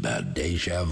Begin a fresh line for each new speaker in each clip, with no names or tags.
Bad Deja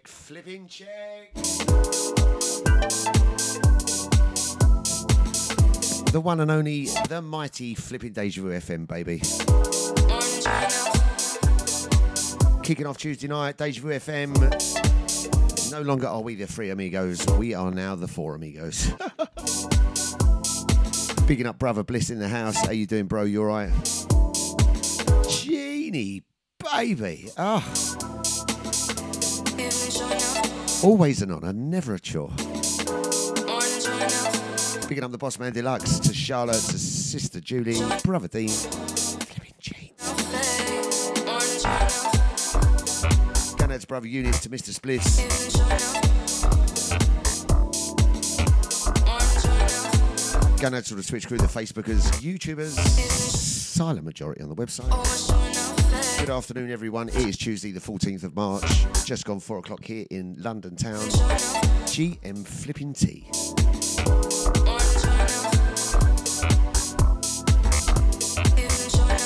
Flipping check. The one and only, the mighty flipping Deja Vu FM, baby. Kicking off Tuesday night, Deja Vu FM. No longer are we the three amigos, we are now the four amigos. Bigging up brother Bliss in the house. How you doing, bro? You alright? Genie, baby. Ah. Always an honour, never a chore. Picking up the boss man deluxe to Charlotte, to sister Julie, brother Dean, flipping Gene. Going brother Eunice, to Mr. Spliss. Going out to the Twitch crew, the Facebookers, YouTubers, silent majority on the website. Good afternoon, everyone. It is Tuesday, the 14th of March. Just gone four o'clock here in London town. GM Flipping Tea.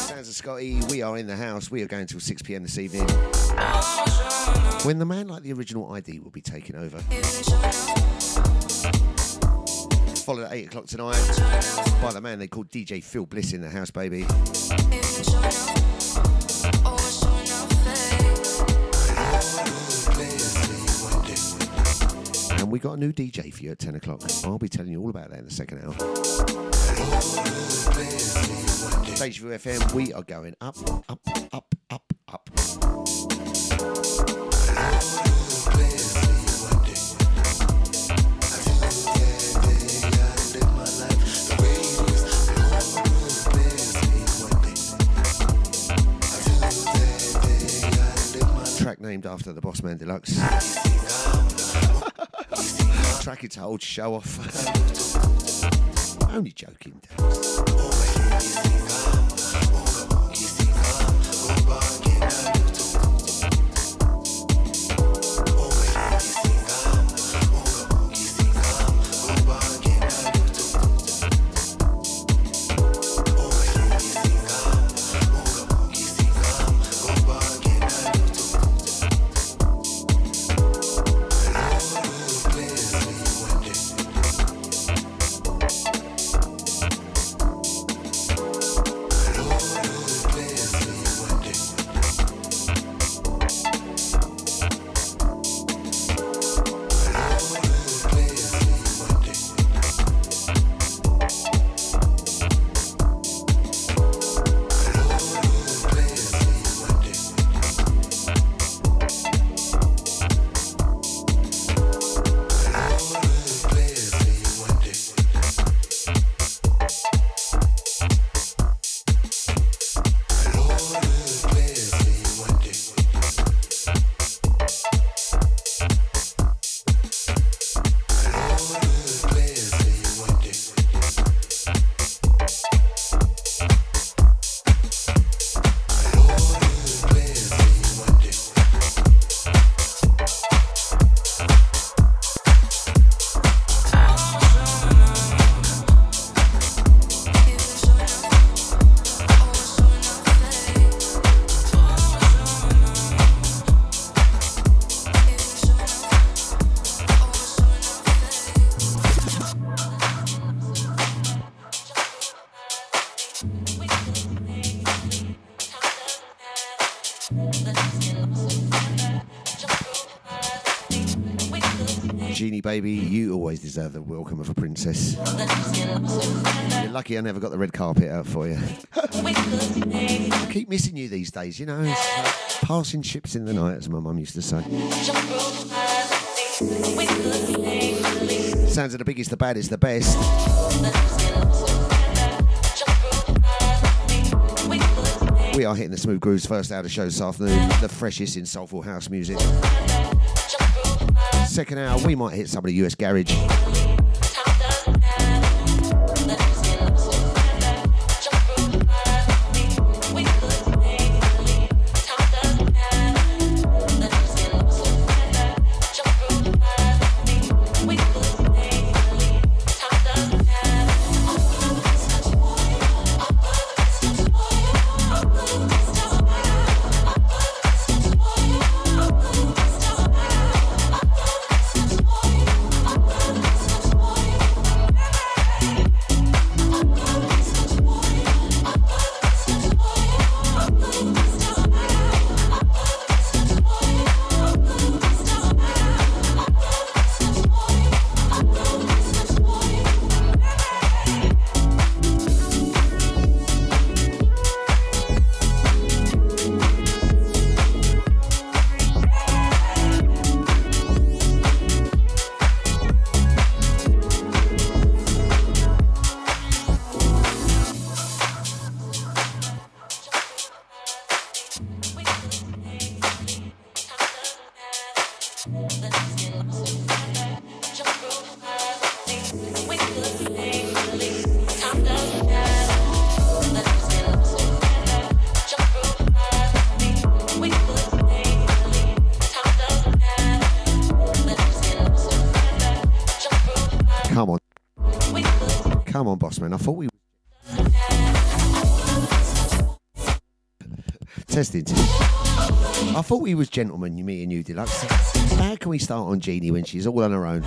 Sounds of Scotte. We are in the house. We are going till 6 pm this evening. When the man like the original ID will be taking over. Followed at 8 o'clock tonight by the man they call DJ Phil Bliss in the house, baby. And we got a new DJ for you at 10 o'clock. I'll be telling you all about that in the second hour. Deja Vu FM, we are going up, up, up, up, up. Track named after the Bossman Deluxe. Track it's old show off. Only joking. Genie always deserve the welcome of a princess. You're lucky I never got the red carpet out for you. I keep missing you these days, you know. Like passing ships in the night, as my mum used to say. Sounds of the biggest, the baddest, the best. We are hitting the smooth grooves first hour of show this afternoon, the freshest in soulful house music. Second hour, we might hit some of the US garage.
Man. I thought we. Testing. I thought we was gentlemen, you me and you, Deluxe. How can we start on Jeannie when she's all on her own?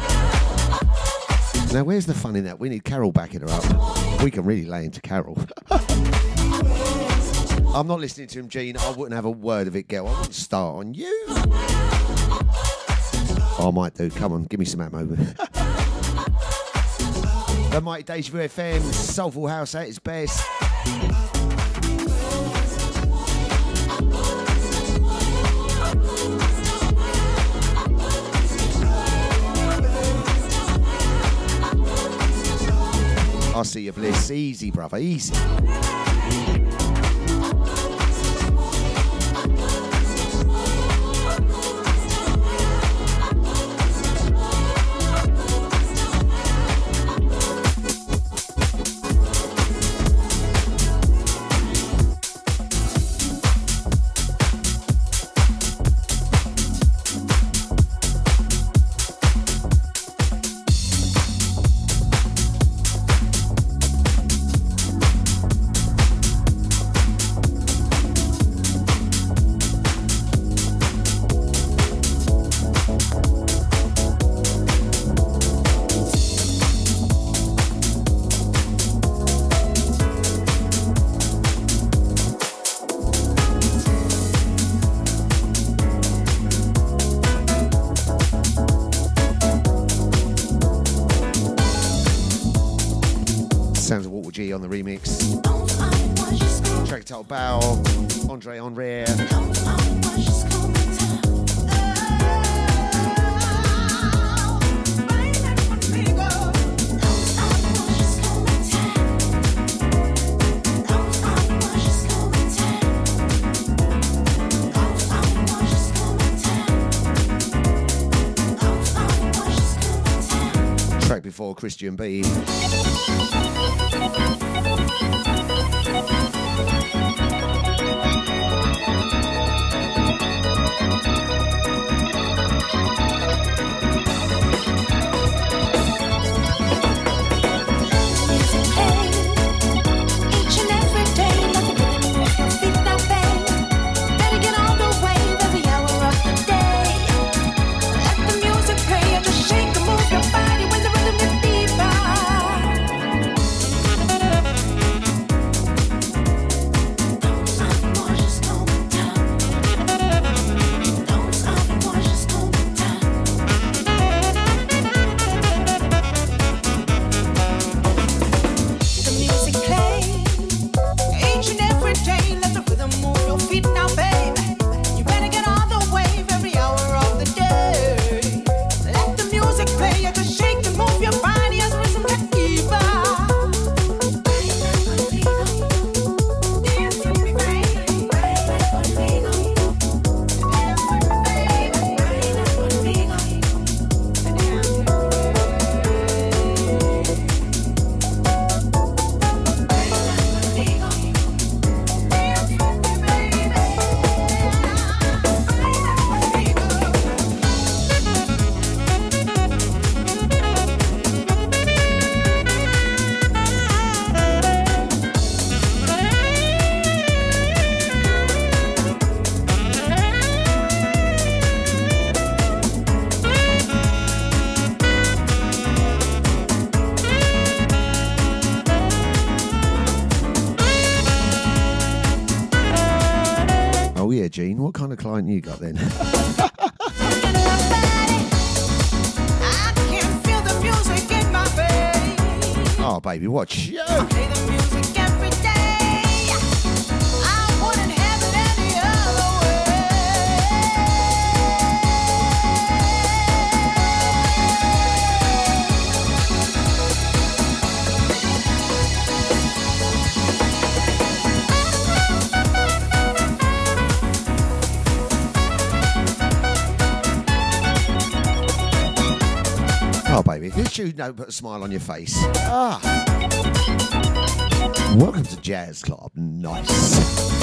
Now, where's the fun in that? We need Carol backing her up. We can really lay into Carol. I'm not listening to him, Gene. I wouldn't have a word of it, girl. I wouldn't start on you. I might do. Come on, give me some ammo. the Mighty Deja Vu FM, Soulful House at its best. I'll see your bliss. Easy, brother, easy. Christian B. client you got then?
I can feel the music in
oh baby, what show? Shoe don't put a smile on your face. Ah. Welcome to Jazz Club. Nice.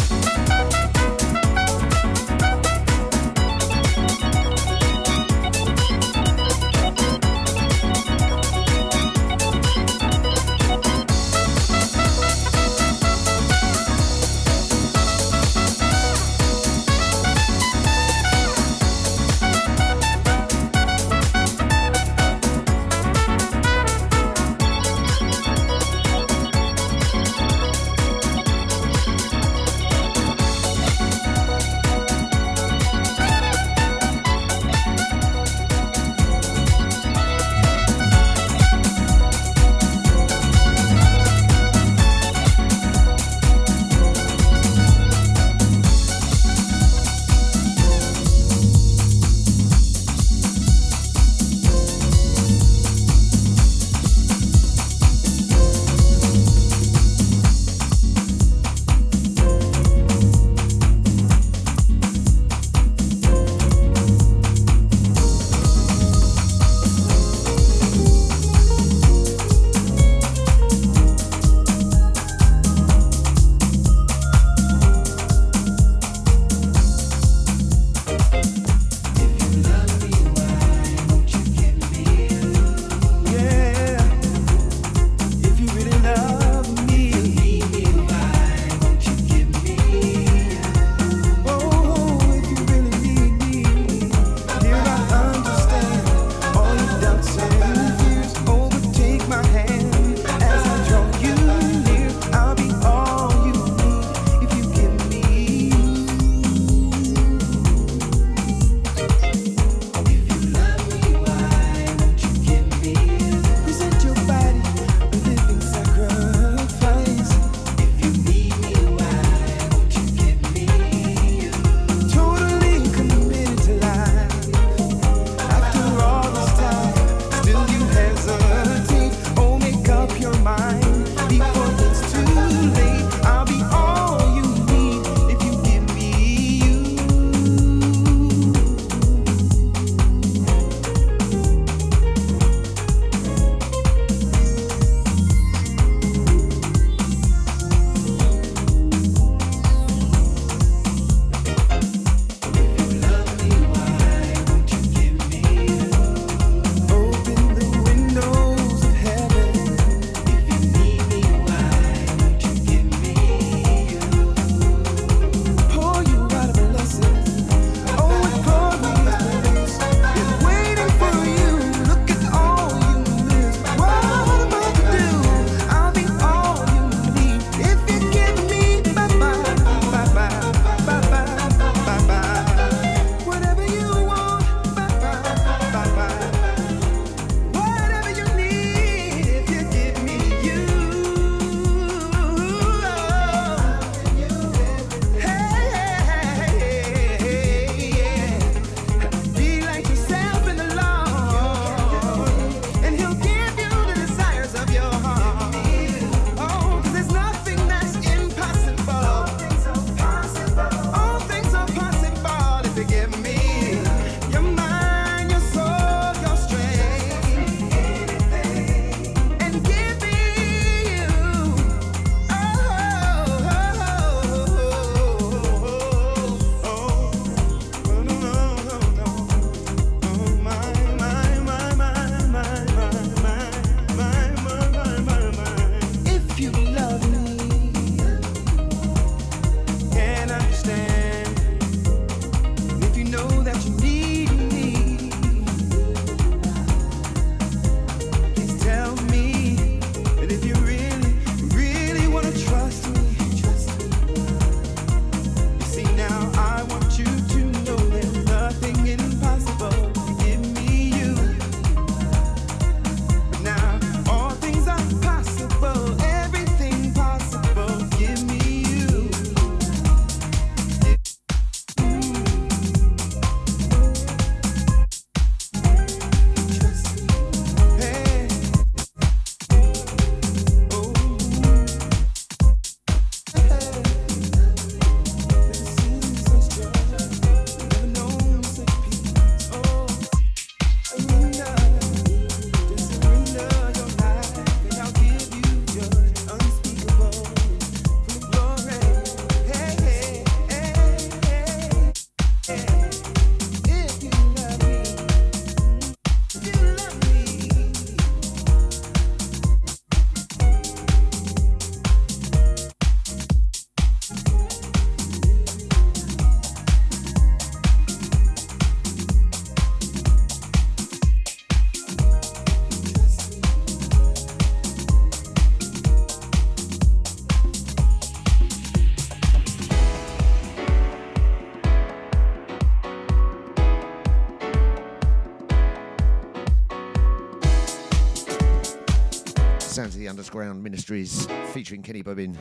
Underground Ministries featuring Kenny Bobbien.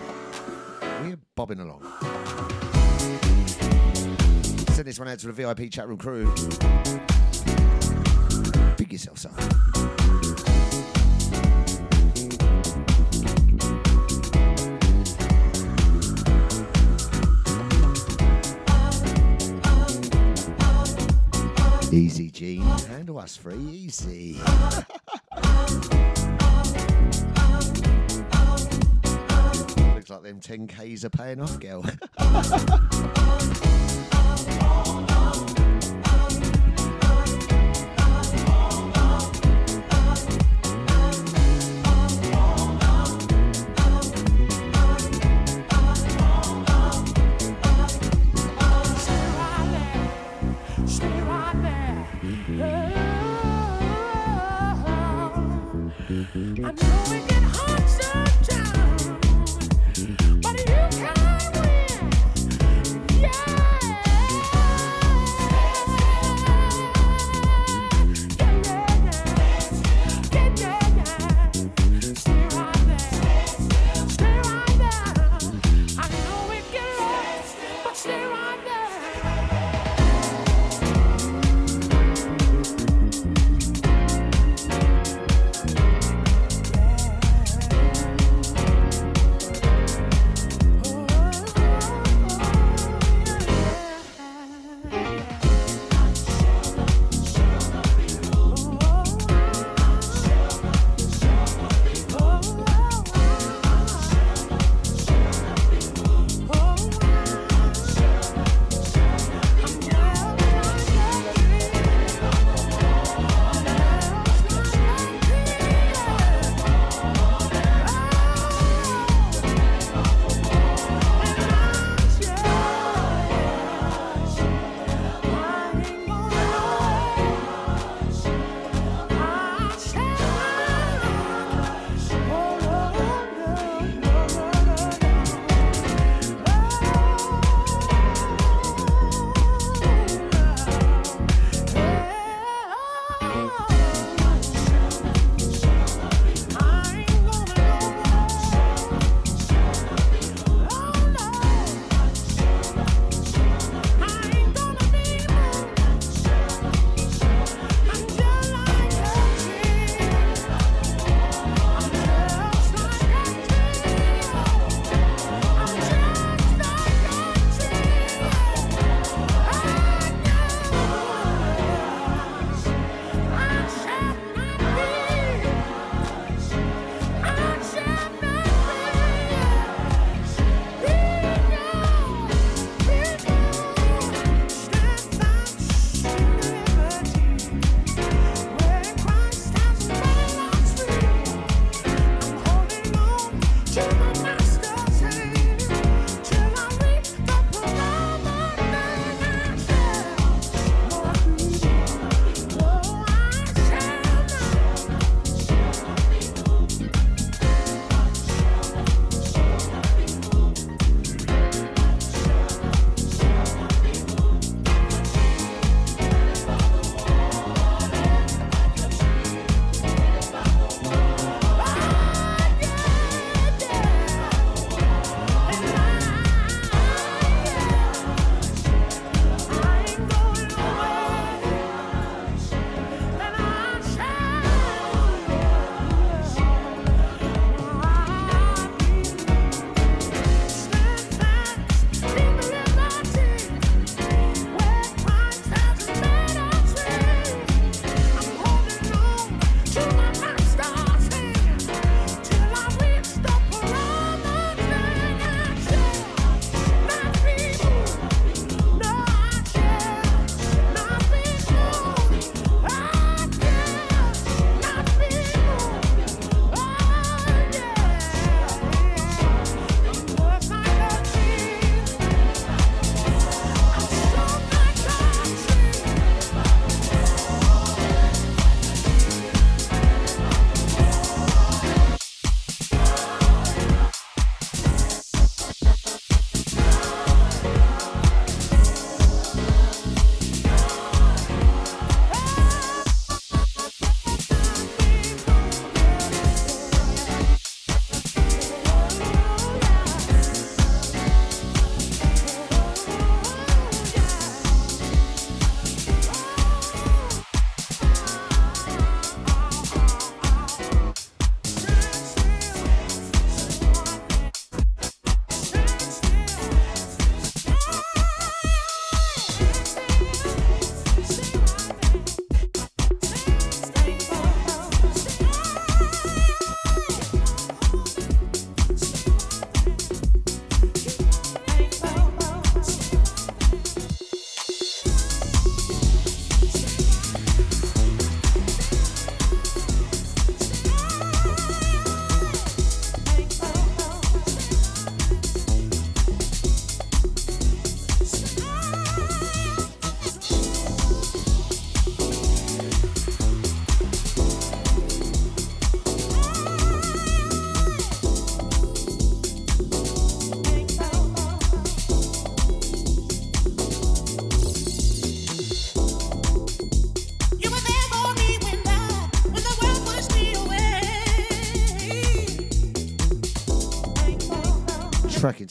We're bobbing along. Send this one out to the VIP chat room crew. Big yourself up.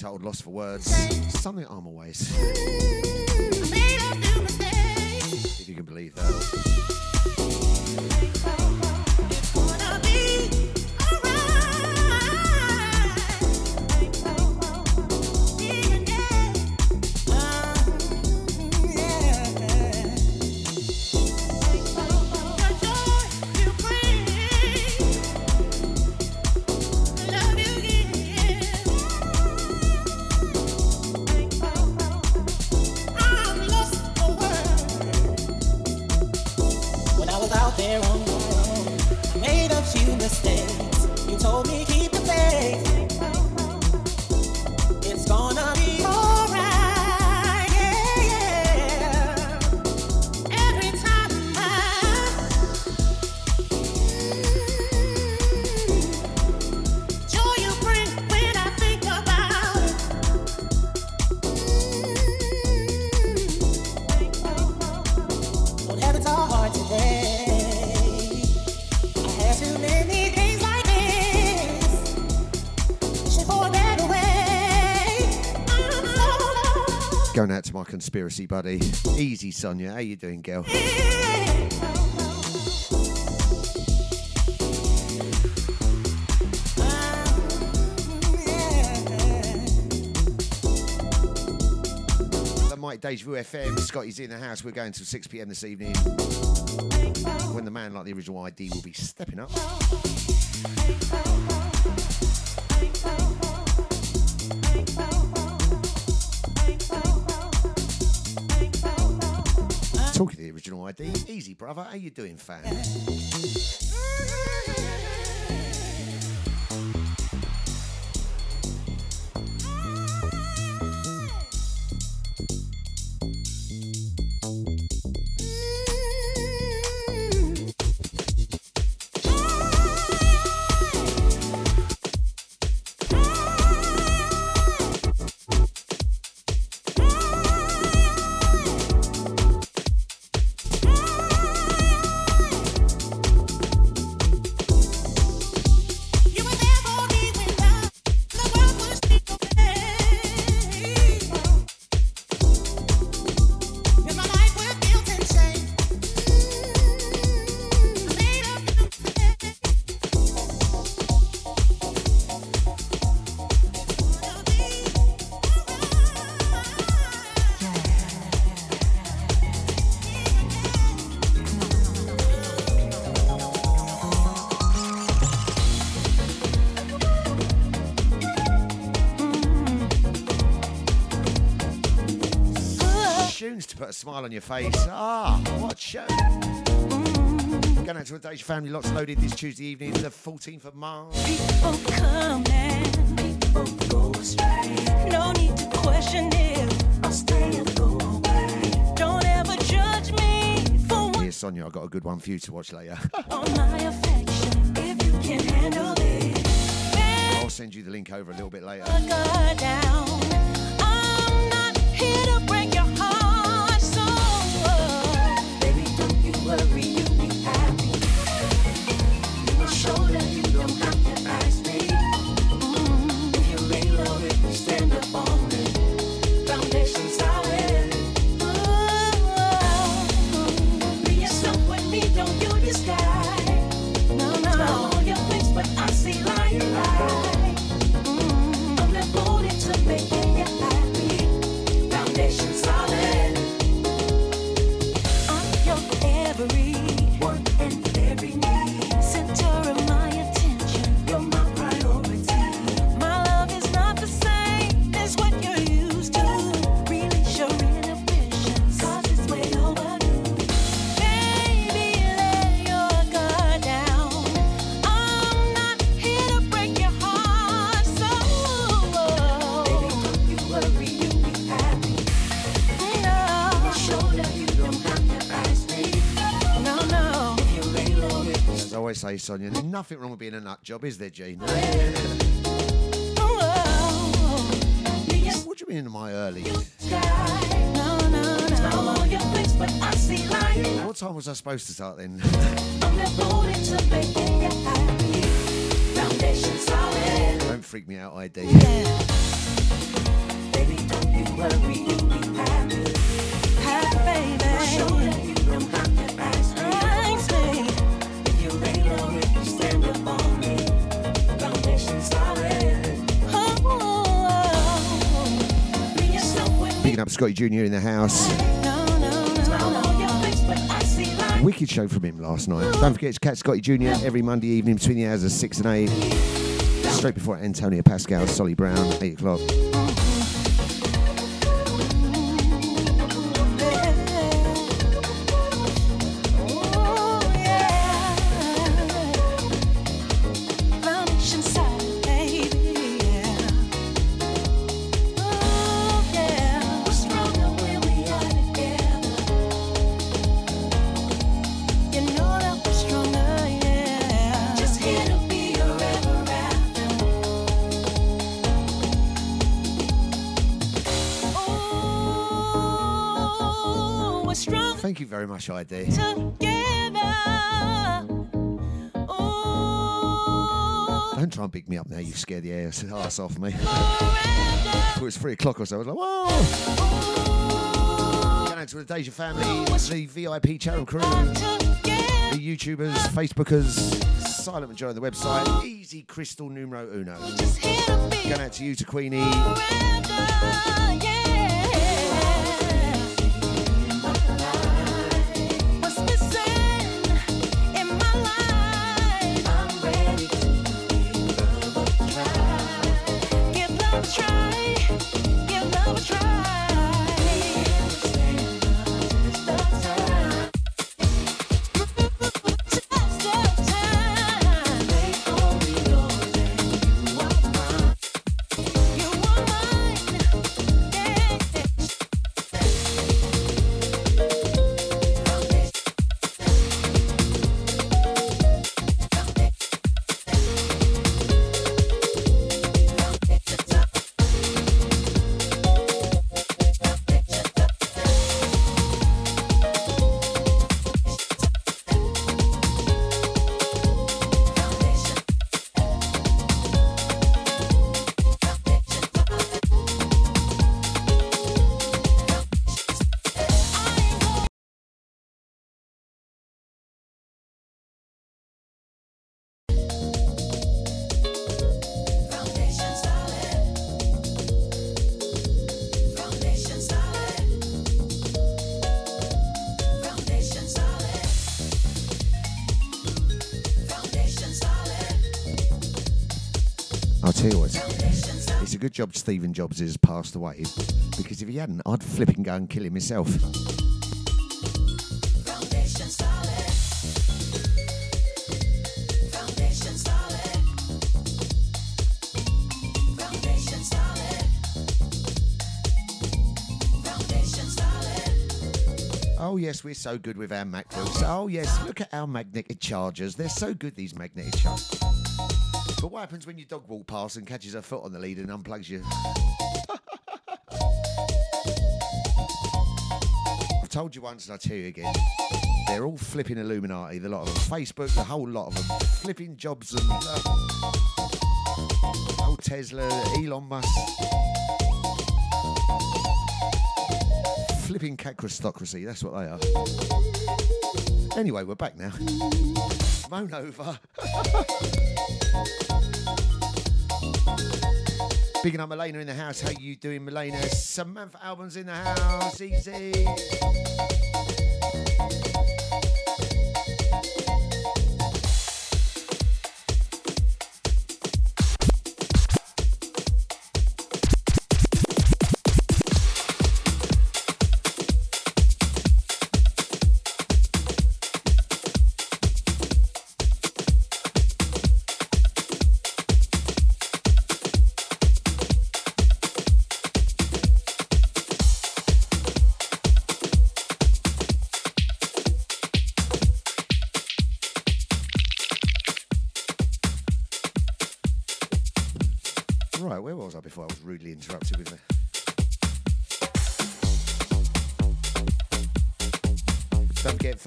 Entitled Lost for Words. Something I'm always.
My
conspiracy buddy. Easy, Sonia. How you doing, girl? The Mike Deja Vu FM. Scotte's in the house. We're going till 6 p.m. this evening. When the man like the original ID will be stepping up. ID. Easy, brother. How you doing, fam? smile on your face. Ah, what show. Going out to a Deja family lots loaded this Tuesday evening, the 14th of March.
People come and people go astray. No need to question if I'll stay or go away. Don't ever judge me for what
Here's Sonia, I've got a good one for you to watch later.
on my affection. If you can handle it,
I'll send you the link over a little bit later. Always say, Sonia, there's nothing wrong with being a nut job, is there, Gene?
oh,
What do you mean, am I early?
on.
What time was I supposed to start then?
I'm not voted to making you happy. Foundation solid.
Don't
freak me out, ID.
Baby, up
Scotty Jr. in the house. Wicked show from him last night. Don't forget to catch Scotty Jr. every Monday evening between the hours of 6 and 8. Straight before Antonio Pascal, Solly Brown, 8 o'clock.
You
ID.
together.
Don't try and pick me up now, you scared the ass, ass off me. It was 3 o'clock or so. I was like, whoa! Going out to the Deja family, the VIP channel crew, the YouTubers, Facebookers, Silent Majority on the website, Easy Crystal Numero Uno.
Just here to be
Going out to you, to Queenie, good job Stephen Jobs has passed away because if he hadn't, I'd flip and go and kill him myself. Oh, yes, we're so good with our MacBooks. Oh, yes, look at our magnetic chargers. They're so good, these magnetic chargers. But what happens when your dog walks past and catches her foot on the lead and unplugs you? I've told you once and I'll tell you again. They're all flipping Illuminati, the lot of them. Facebook, the whole lot of them. Flipping Jobs and uh, old Tesla, Elon Musk. Flipping cacrostocracy, that's what they are. Anyway, we're back now. Moan over. Bigging up Milena in the house. How you doing, Milena? Samantha Albums in the house. Easy.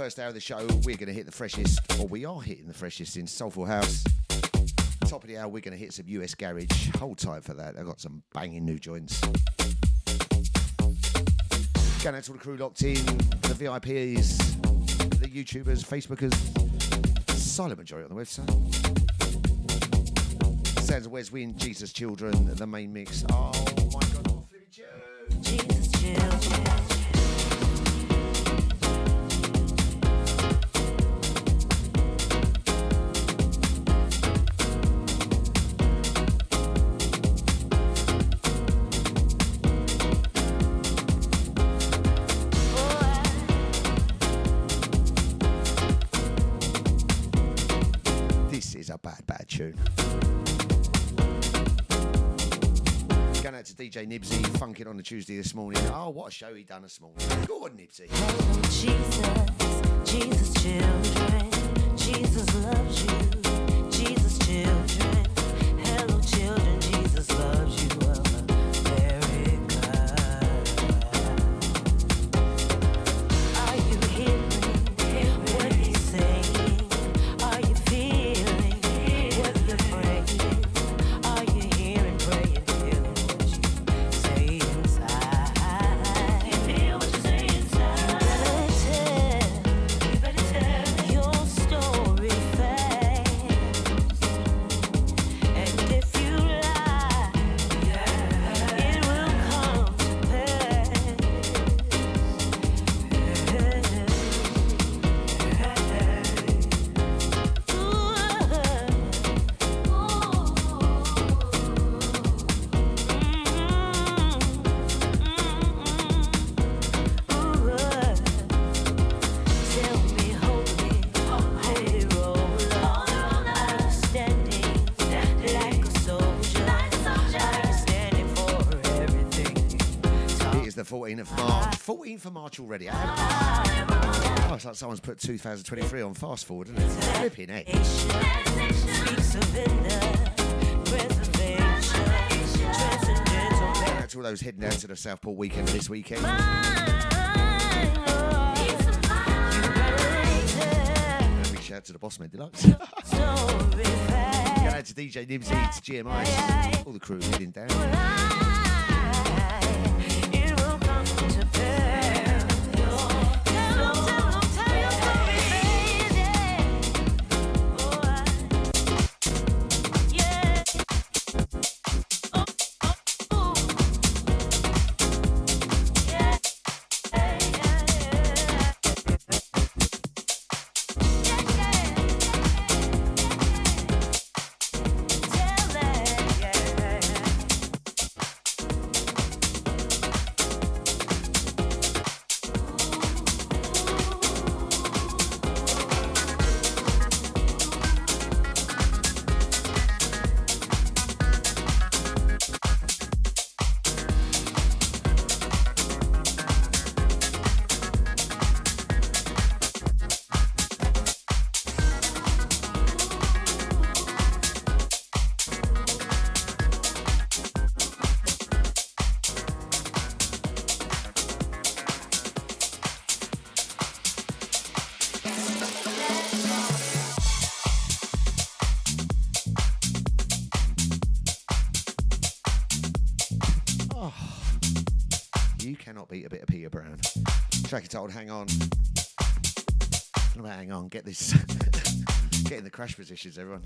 First hour of the show, we're going to hit the freshest, or we are hitting the freshest in Soulful House. Top of the hour, we're going to hit some US Garage. Hold tight for that. I've got some banging new joints. Going out to the crew locked in, the VIPs, the YouTubers, Facebookers, silent majority on the website. Sounds of Wes Win, Jesus Children, the main mix. Oh my god, Nibsy, on a Tuesday this morning. Oh, what a show he done this morning. Go on, Nibsy.
Jesus, Jesus children, Jesus loves you, Jesus children,
the 14th of March. 14th of March already. Eh? Oh, it's like someone's put 2023 on fast forward, isn't it? Flipping out to all those heading down to the Southport weekend this weekend. Big shout out to the Boss Man Deluxe. Going out to DJ Nibsy, to GMI, all the crew heading down.
To
It told, hang on. Hang on? Get this. Get in the crash positions, everyone.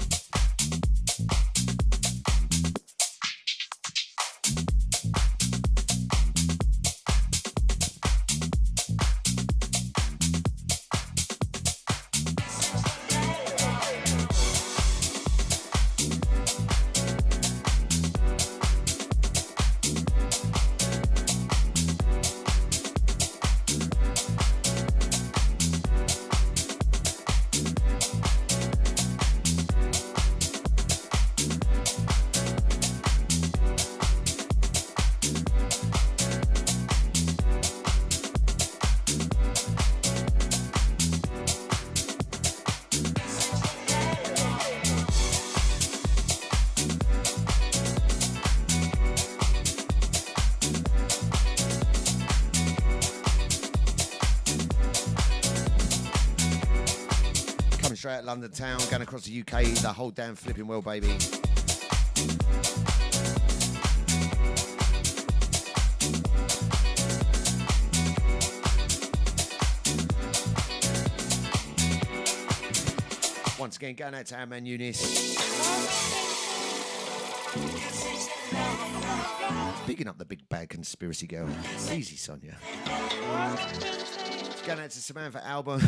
London town, going across the UK, the whole damn flipping world, baby. Once again, going out to our man Eunice. Bigging up the big bad conspiracy girl. Easy, Sonia. Going out to Samantha Alba.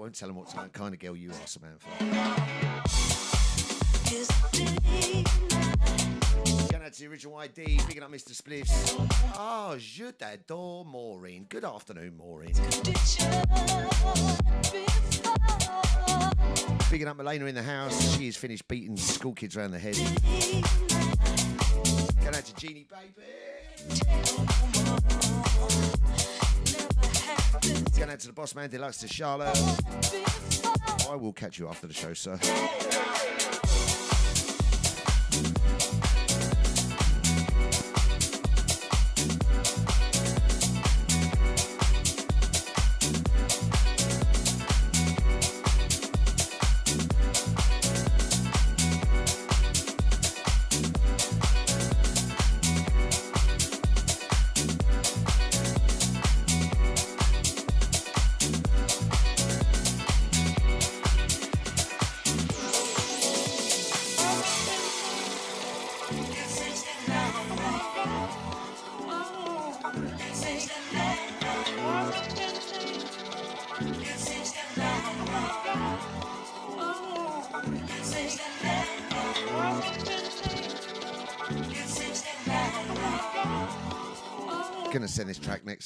Won't tell them what kind of girl you are, Samantha. Going out to the original ID, picking up Mr. Spliffs. Oh, je t'adore, Maureen. Good afternoon, Maureen. Picking up Milena in the house. She has finished beating school kids around the head. Going out to Jeannie, baby. Going out to the boss man, deluxe to Charlotte. I will catch you after the show, sir.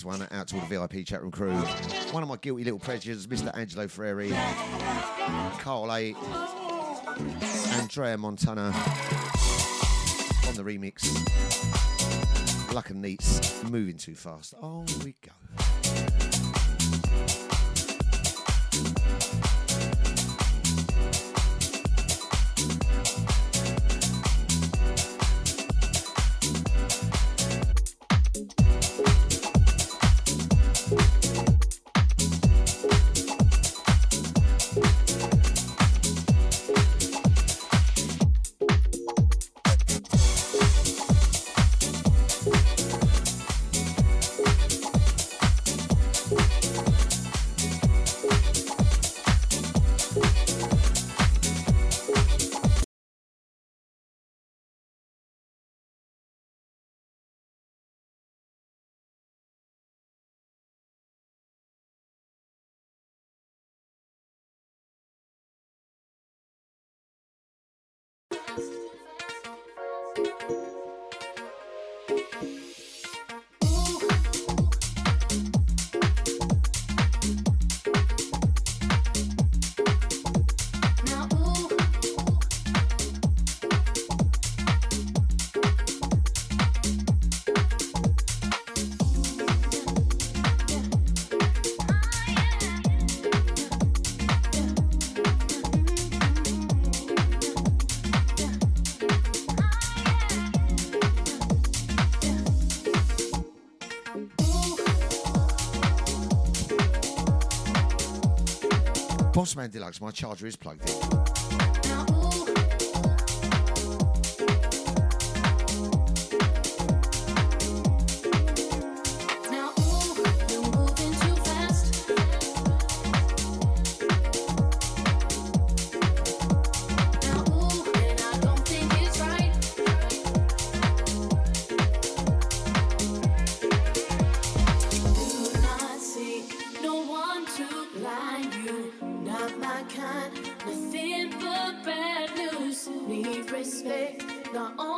One out to all the VIP chat room crew. One of my guilty little pleasures, Mr. Angelo Ferreri, Carl A, Andrea Montana on the remix. Luck and Neats, moving too fast. On we go. Deluxe, my charger is plugged in.
Respect, the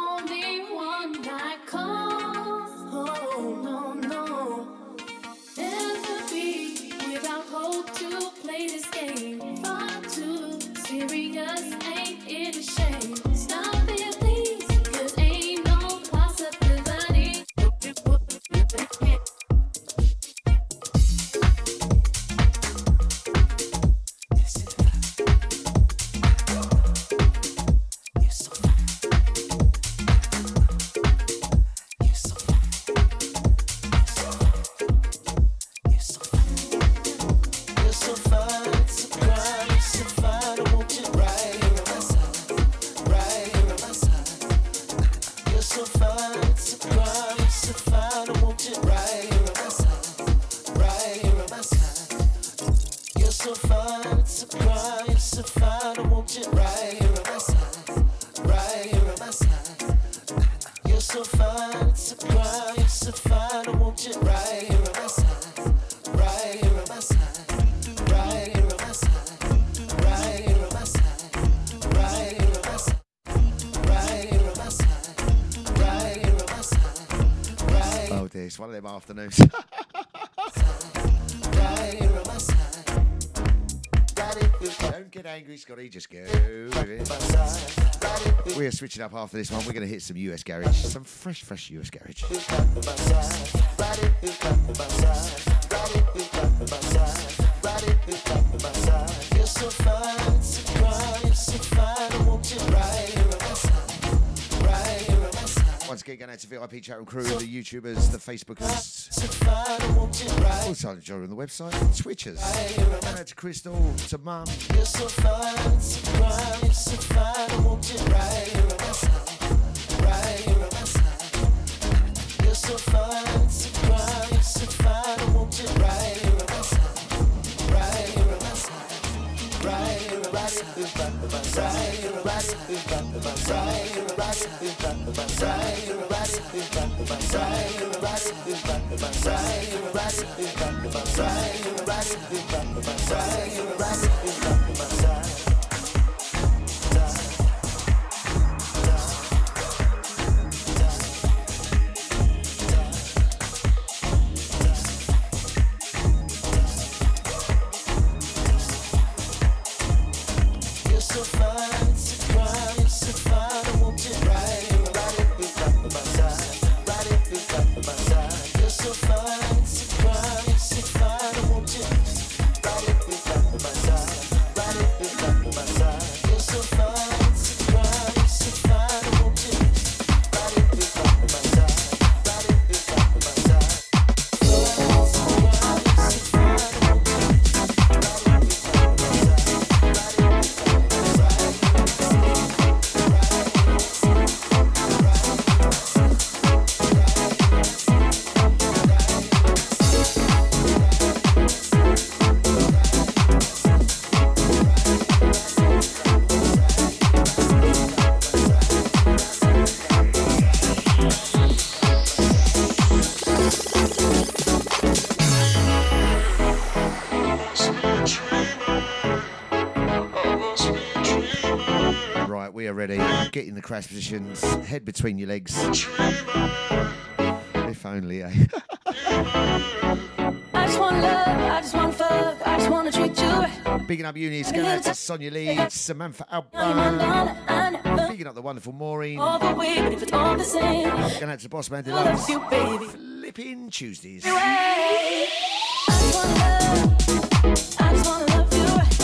up after this one. We're going to hit some US garage, some fresh, fresh US garage. Once again, going out to VIP chat and crew, the YouTubers, the Facebookers. Also enjoying the website, Twitchers. Shout out to Crystal, to Mum.
You're so fine, so prime, you're so fine, I want you right here on my side, right here on my side. You're so fine, so prime, you're so fine, I want you right here on my side, right here on my side, right here on my side, right here on my side, right here on my side. Side by side, side by side, side by side, side by side, side by side, side Rise, side, side
rise, side. get in the crash positions, head between your legs. If only, eh?
I just want love, I just want fuck, I just want to treat you.
Bigging up Uni Scanner to Sonia Lee, Samantha
Alba.
Bigging up the wonderful Maureen.
All the way, but if it's all the same.
Going out to Boss Man Deluxe.
you, baby.
Flipping Tuesdays.
I just want love, I just want to love you.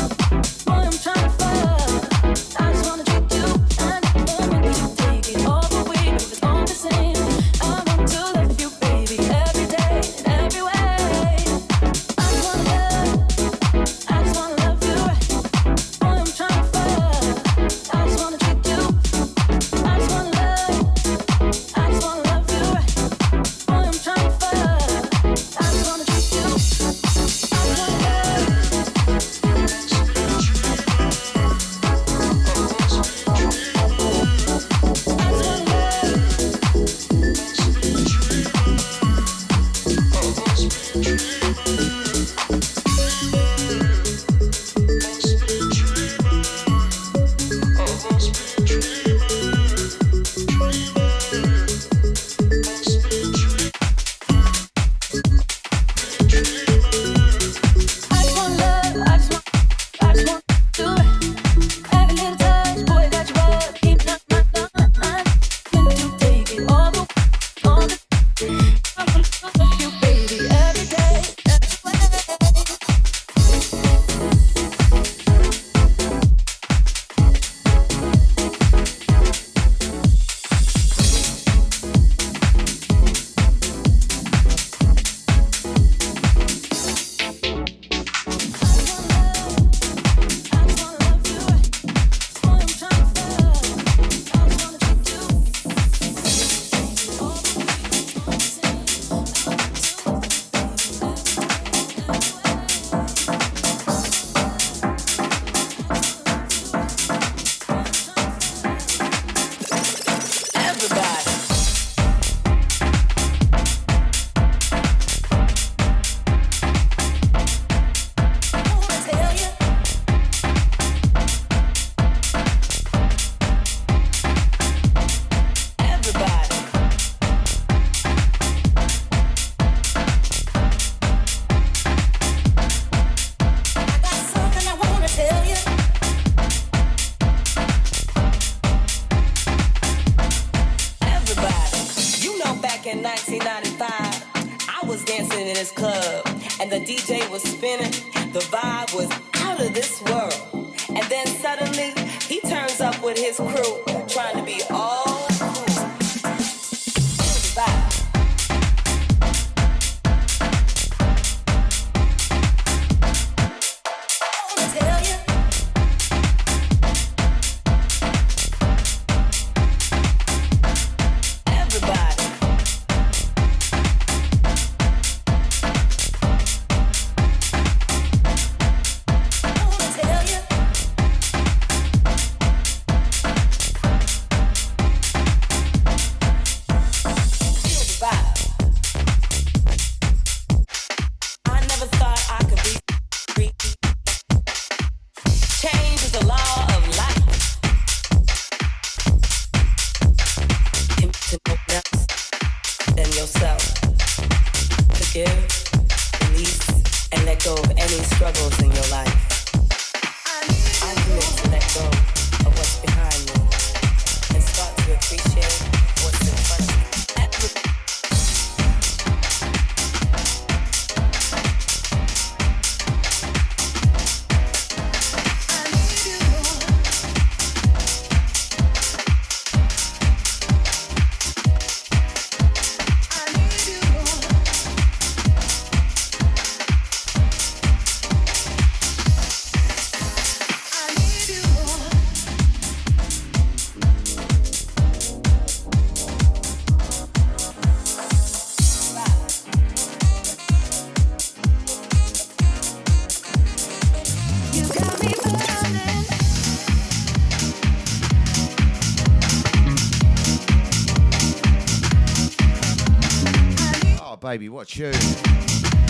What tune?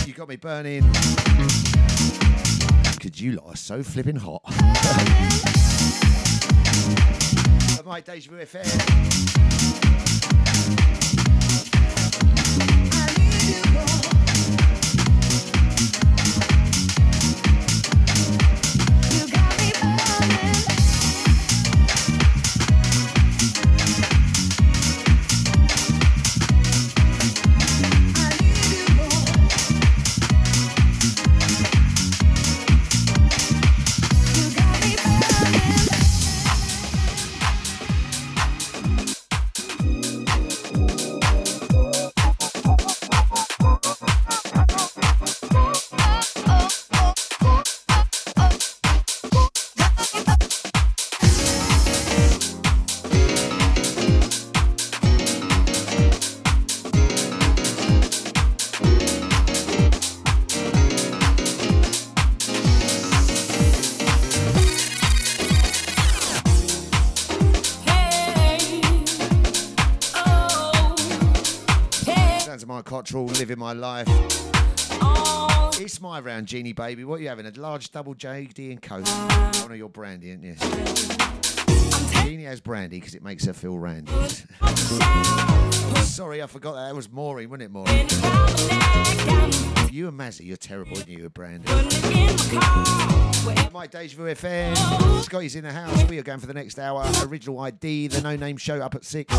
You got me burning. Because you lot are so flipping hot. At my Deja FM. Living my life.
oh,
It's my round, Genie baby. What are you having? A large double JD and Coke. One of your brandy, aren't you? Genie has brandy because it makes her feel randy. Sorry, I forgot that. That was Maureen, wasn't it, Maureen? You and Mazzy, you're terrible, aren't you, with brandy? My Deja Vu FM. Scotte's in the house. We are going for the next hour. Original ID, the no name show up at six.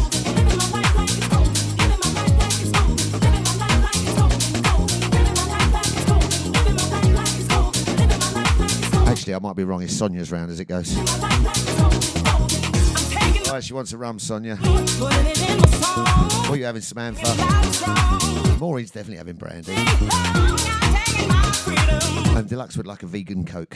Actually, I might be wrong. It's Sonia's round as it goes. Oh, she wants a rum, Sonia. What are you having, Samantha? Maureen's definitely having brandy. And Deluxe would like a vegan Coke.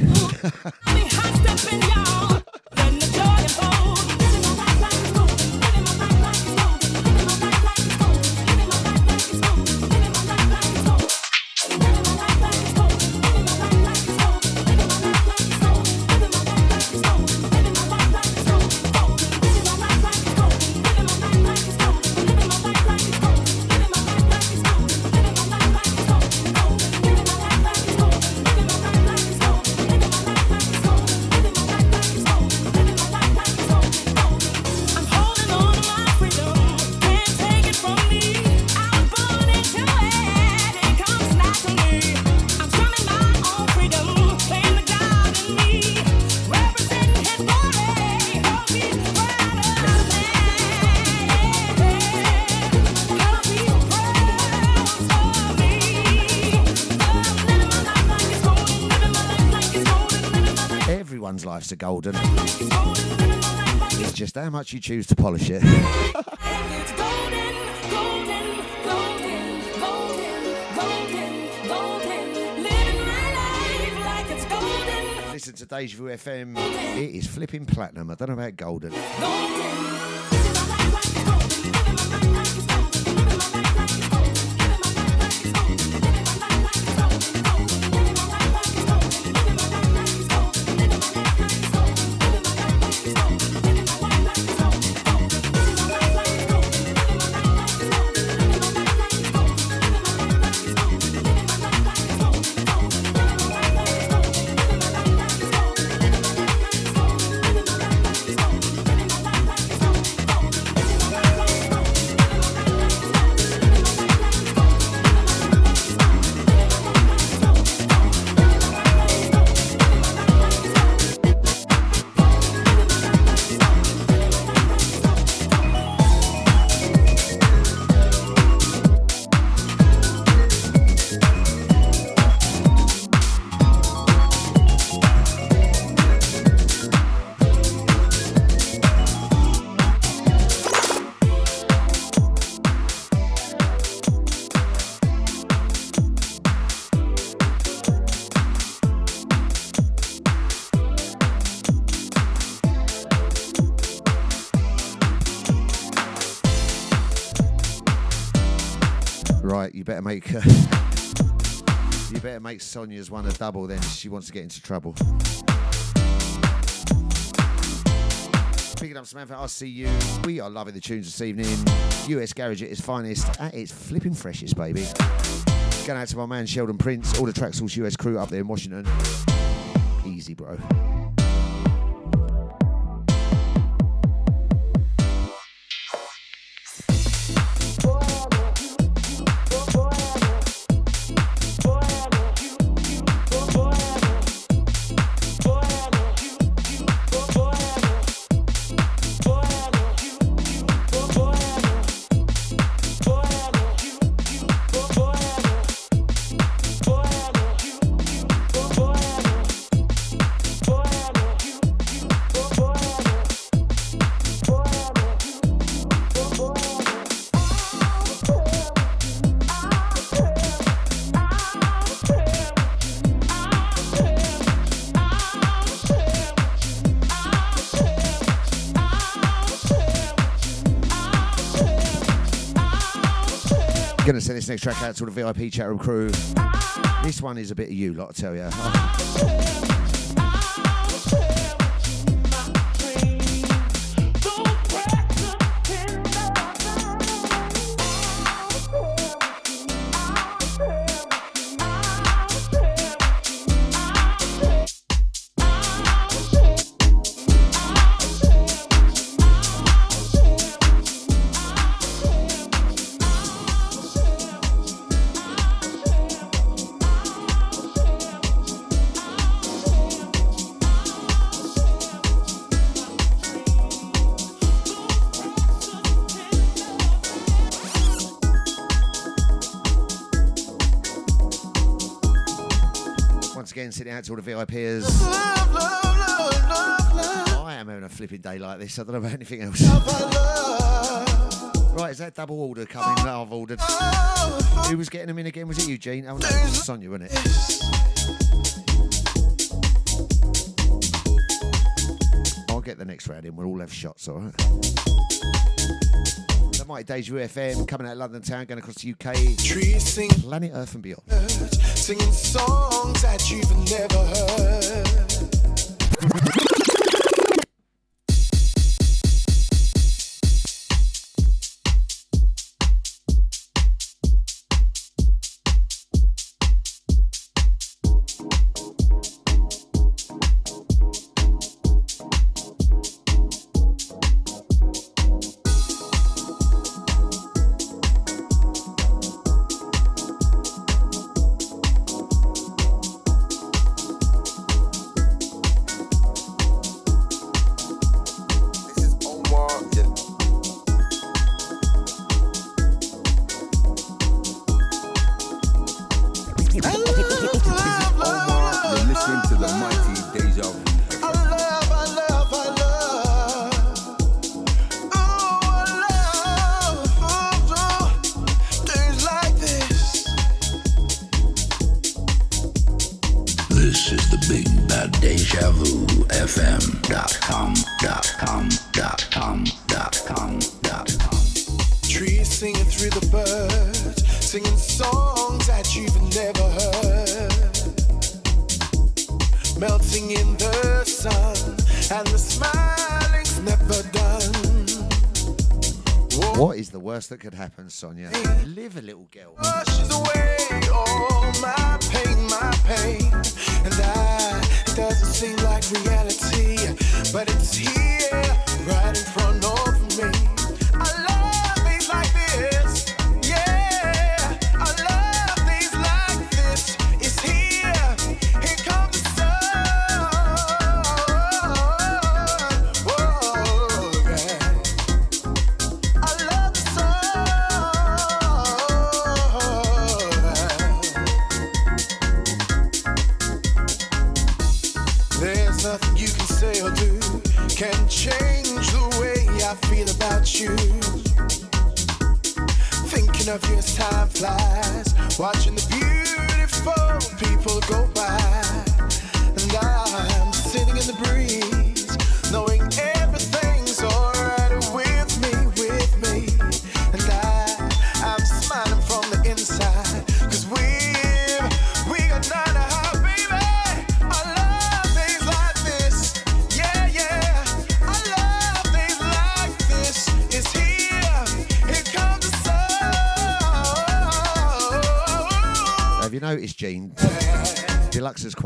A golden. It's just how much you choose to polish it. Listen to Deja Vu FM. It is flipping platinum. I don't know about golden.
golden.
Better make. Uh, you better make Sonia's one a double. Then she wants to get into trouble. Picking up Samantha, I'll see you. We are loving the tunes this evening. US Garage at its finest, at its flipping freshest, baby. Going out to my man Sheldon Prince, all the Track Source US crew up there in Washington. Easy, bro. Next track out to the VIP chat room crew. This one is a bit of you, lot, I tell you. sitting out to all the VIPers. I am having a flipping day like this. I don't know about anything else. Right, is that double order coming that I've ordered? Who was getting them in again? Was it Eugene? Oh no, it was Sonia, wasn't it? I'll get the next round in. We'll all have shots, all right? The Mighty Deja FM coming out of London town, going across the UK,
Trees
planet Earth and beyond.
Singing songs that you've never heard. could happen, Sonia. Live a little girl. Oh.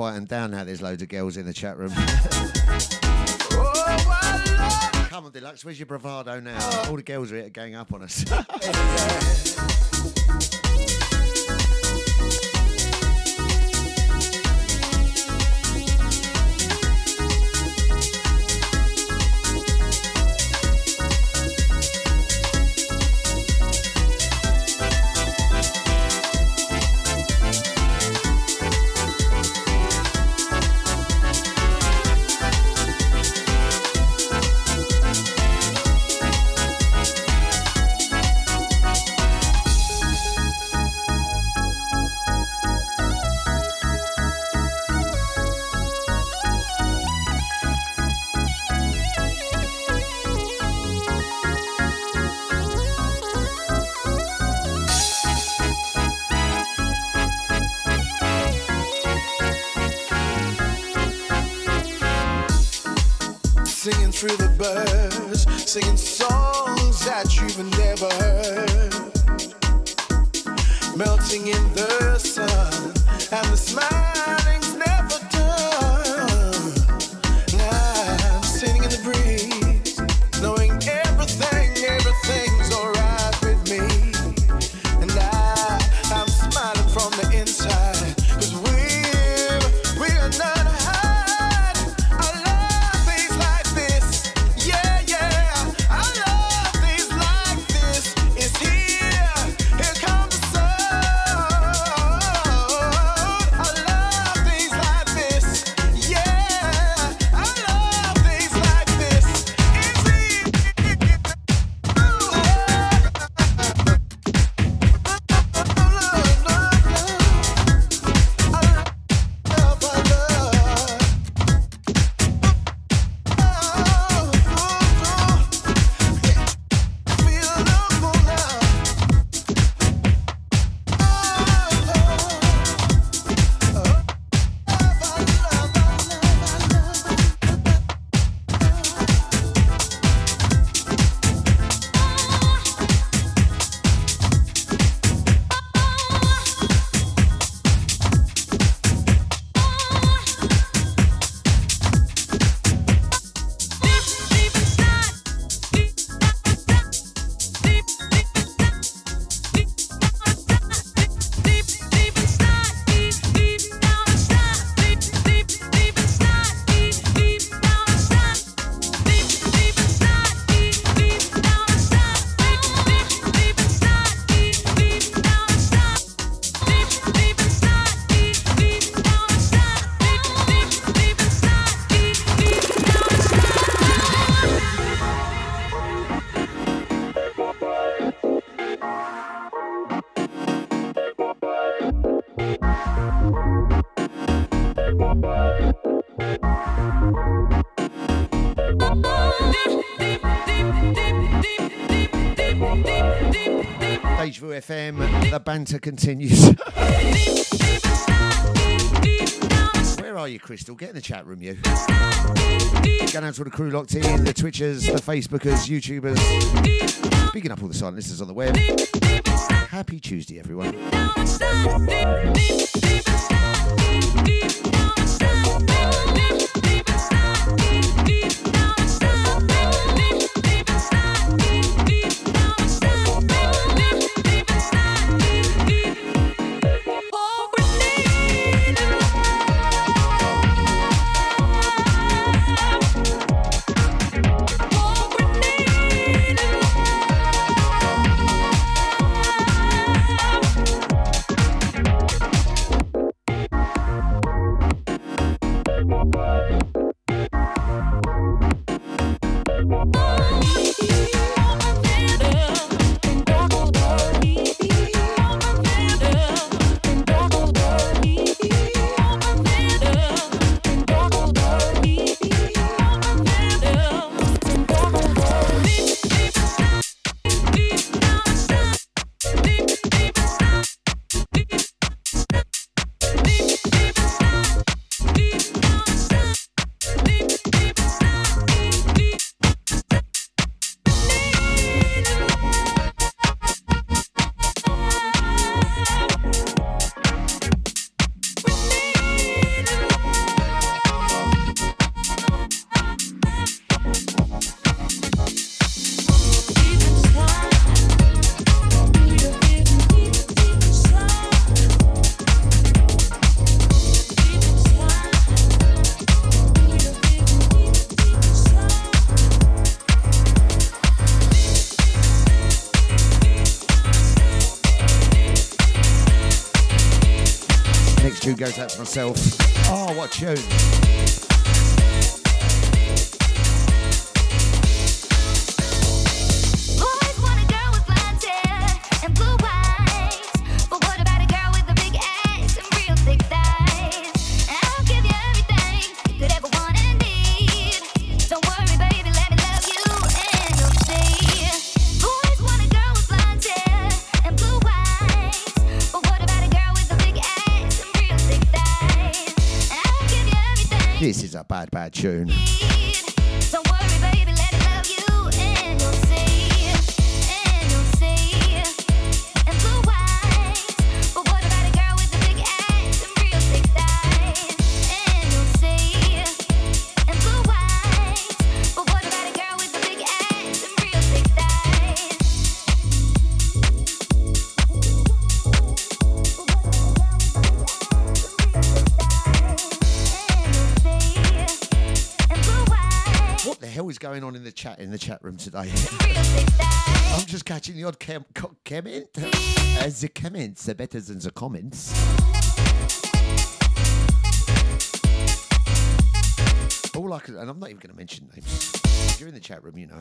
quieting down now. There's loads of girls in the chat room. oh, Come on, Deluxe, where's your bravado now? Oh. All the girls are here gang up on us.
banter continues. Where are you, Crystal? Get in the chat room, you. Going out to all the crew locked in, the Twitchers, the Facebookers, YouTubers. Speaking up all the silent listeners on the web. Happy Tuesday, everyone. Goes out to myself. Oh, what tune? This is a bad, bad tune. Chat in the chat room today? I'm just catching the odd cam- co- comment. As the comments are better than the comments. All I could, and I'm not even going to mention names. You're in the chat room, you know.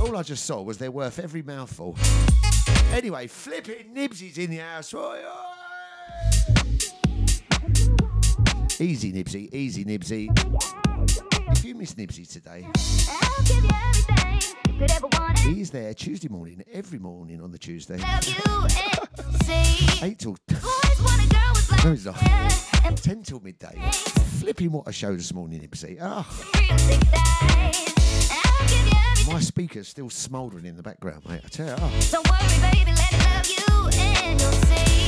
All I just saw was they're worth every mouthful. Anyway, flipping Nibsy's in the house. Oi, oi. Easy, Nibsy. Easy, Nibsy. If you miss Nibsy today,
I'll give you everything you could ever want
he's there Tuesday morning, every morning on the Tuesday.
love you and see.
8 till.
Boys want a girl with
No, he's not.
hair and
10 till midday. Flipping what a show this morning, Nibsy. Ah,
real thick thighs. I'll give you everything.
my speaker's still smouldering in the background, mate. I tell you. ah.
Don't worry, baby, let me love you and you'll see,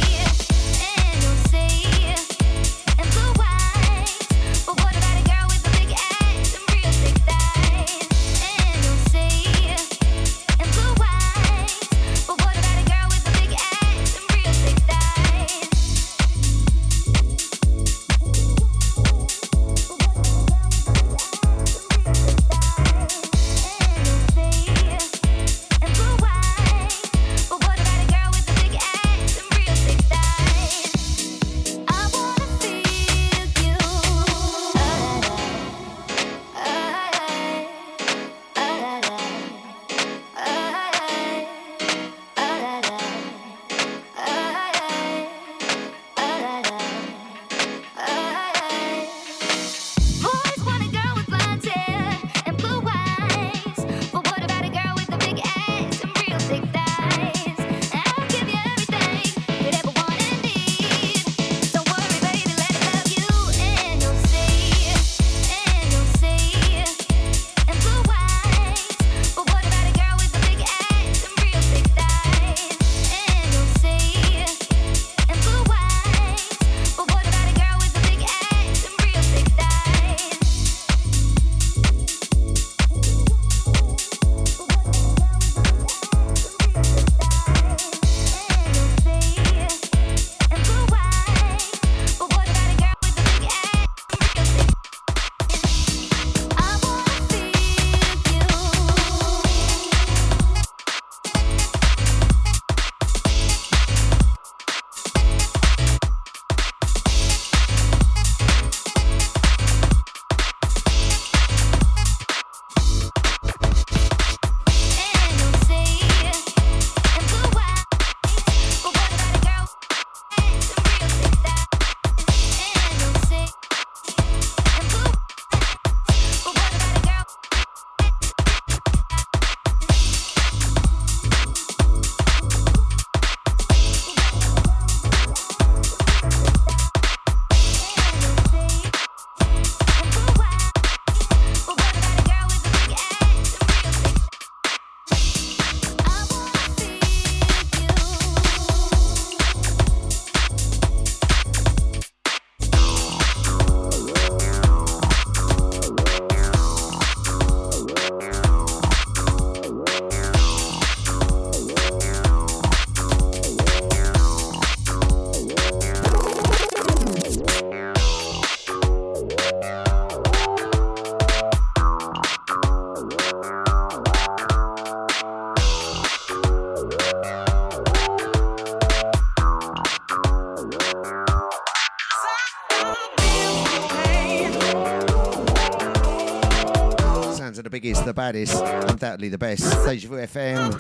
the baddest, undoubtedly the best. Deja Vu FM.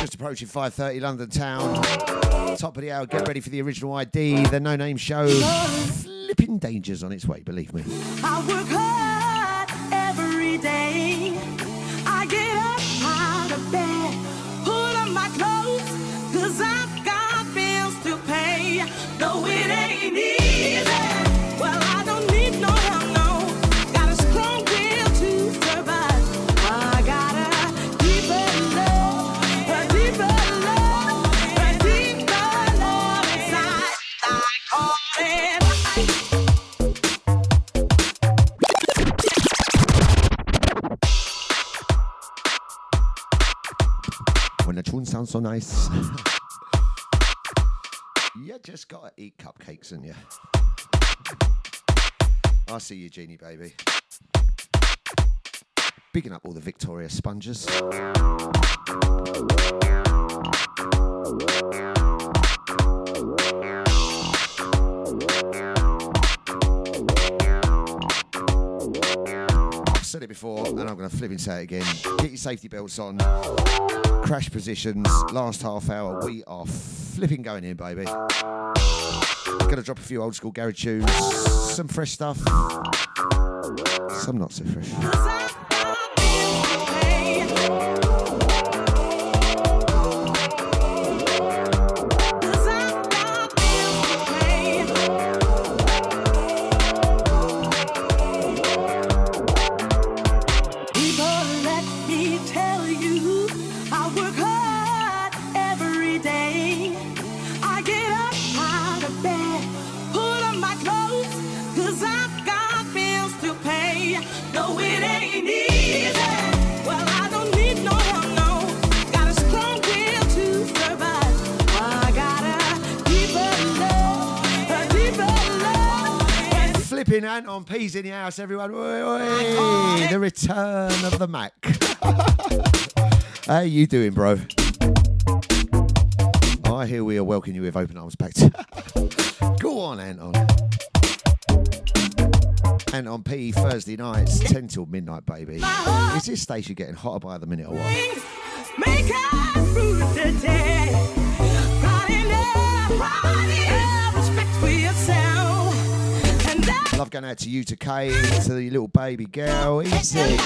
Just approaching 5:30 London town. Top of the hour. Get ready for the original ID. The No Name Show. Flipping dangers on its way. Believe me. And you. I see you, Genie baby. Bigging up all the Victoria sponges. I've said it before, and I'm going to flip and say it again. Get your safety belts on. Crash positions. Last half hour, we are flipping going in, baby. Gonna drop a few old school garage tunes, some fresh stuff, some not so fresh.
Love.
Flipping ant on peas in the house, everyone. Oi, oi. The return of the Mac. How you doing, bro? I hear we are welcoming you with open arms back. To Go on, Anton. Anton P Thursday nights, 10 till midnight, baby. Is this station getting hotter by the minute or what? Love going out to you, to Kay, to the little baby girl. Easy.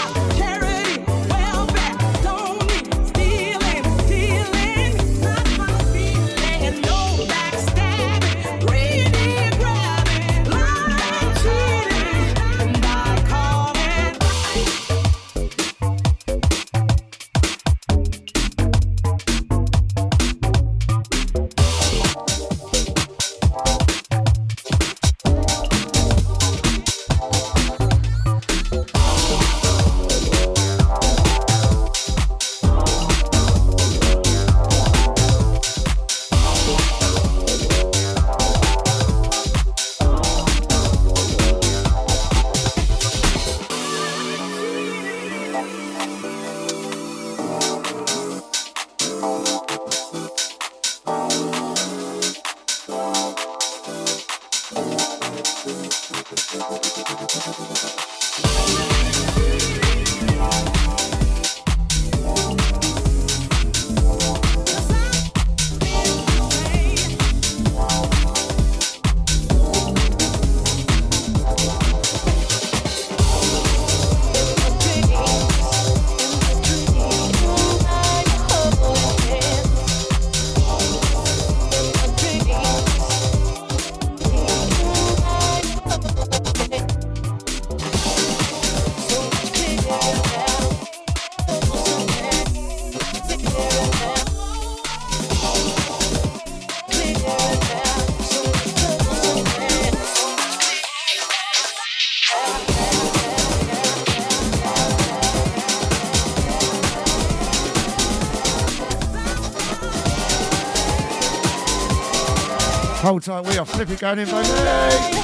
We are flipping going in, baby.
It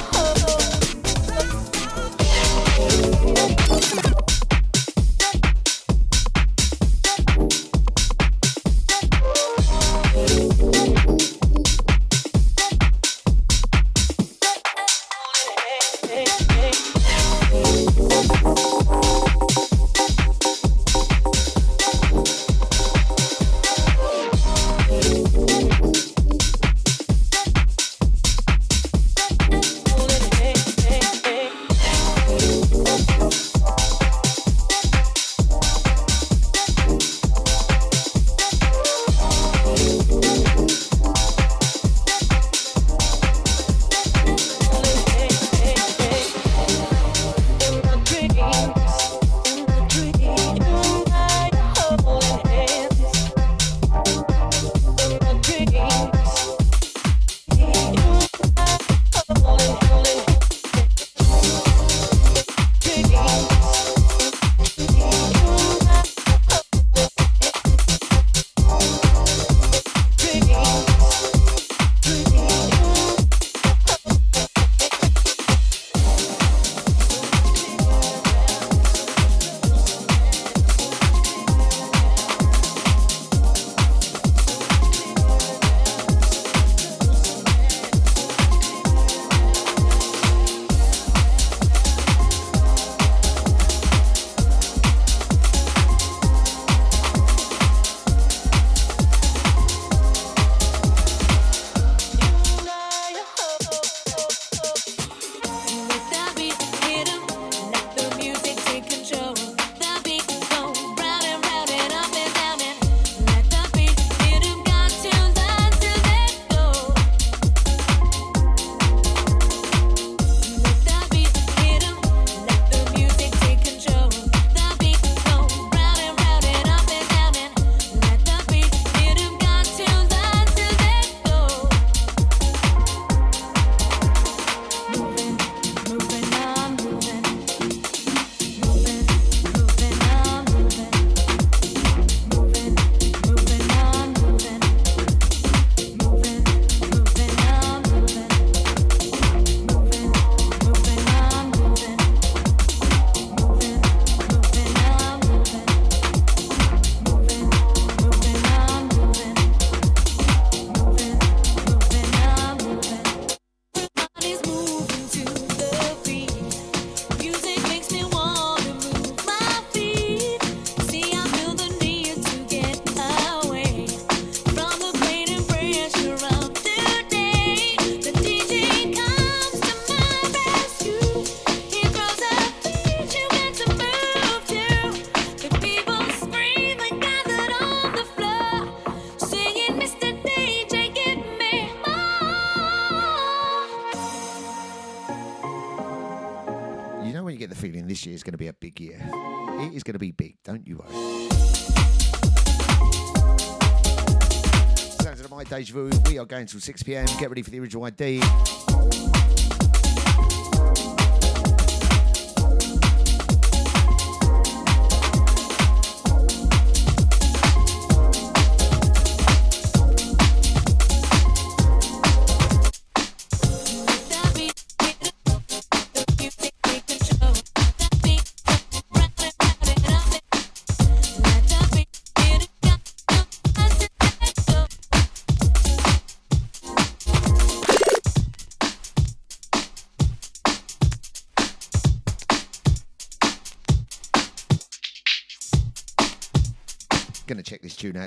going till 6 pm. Get ready for the original ID.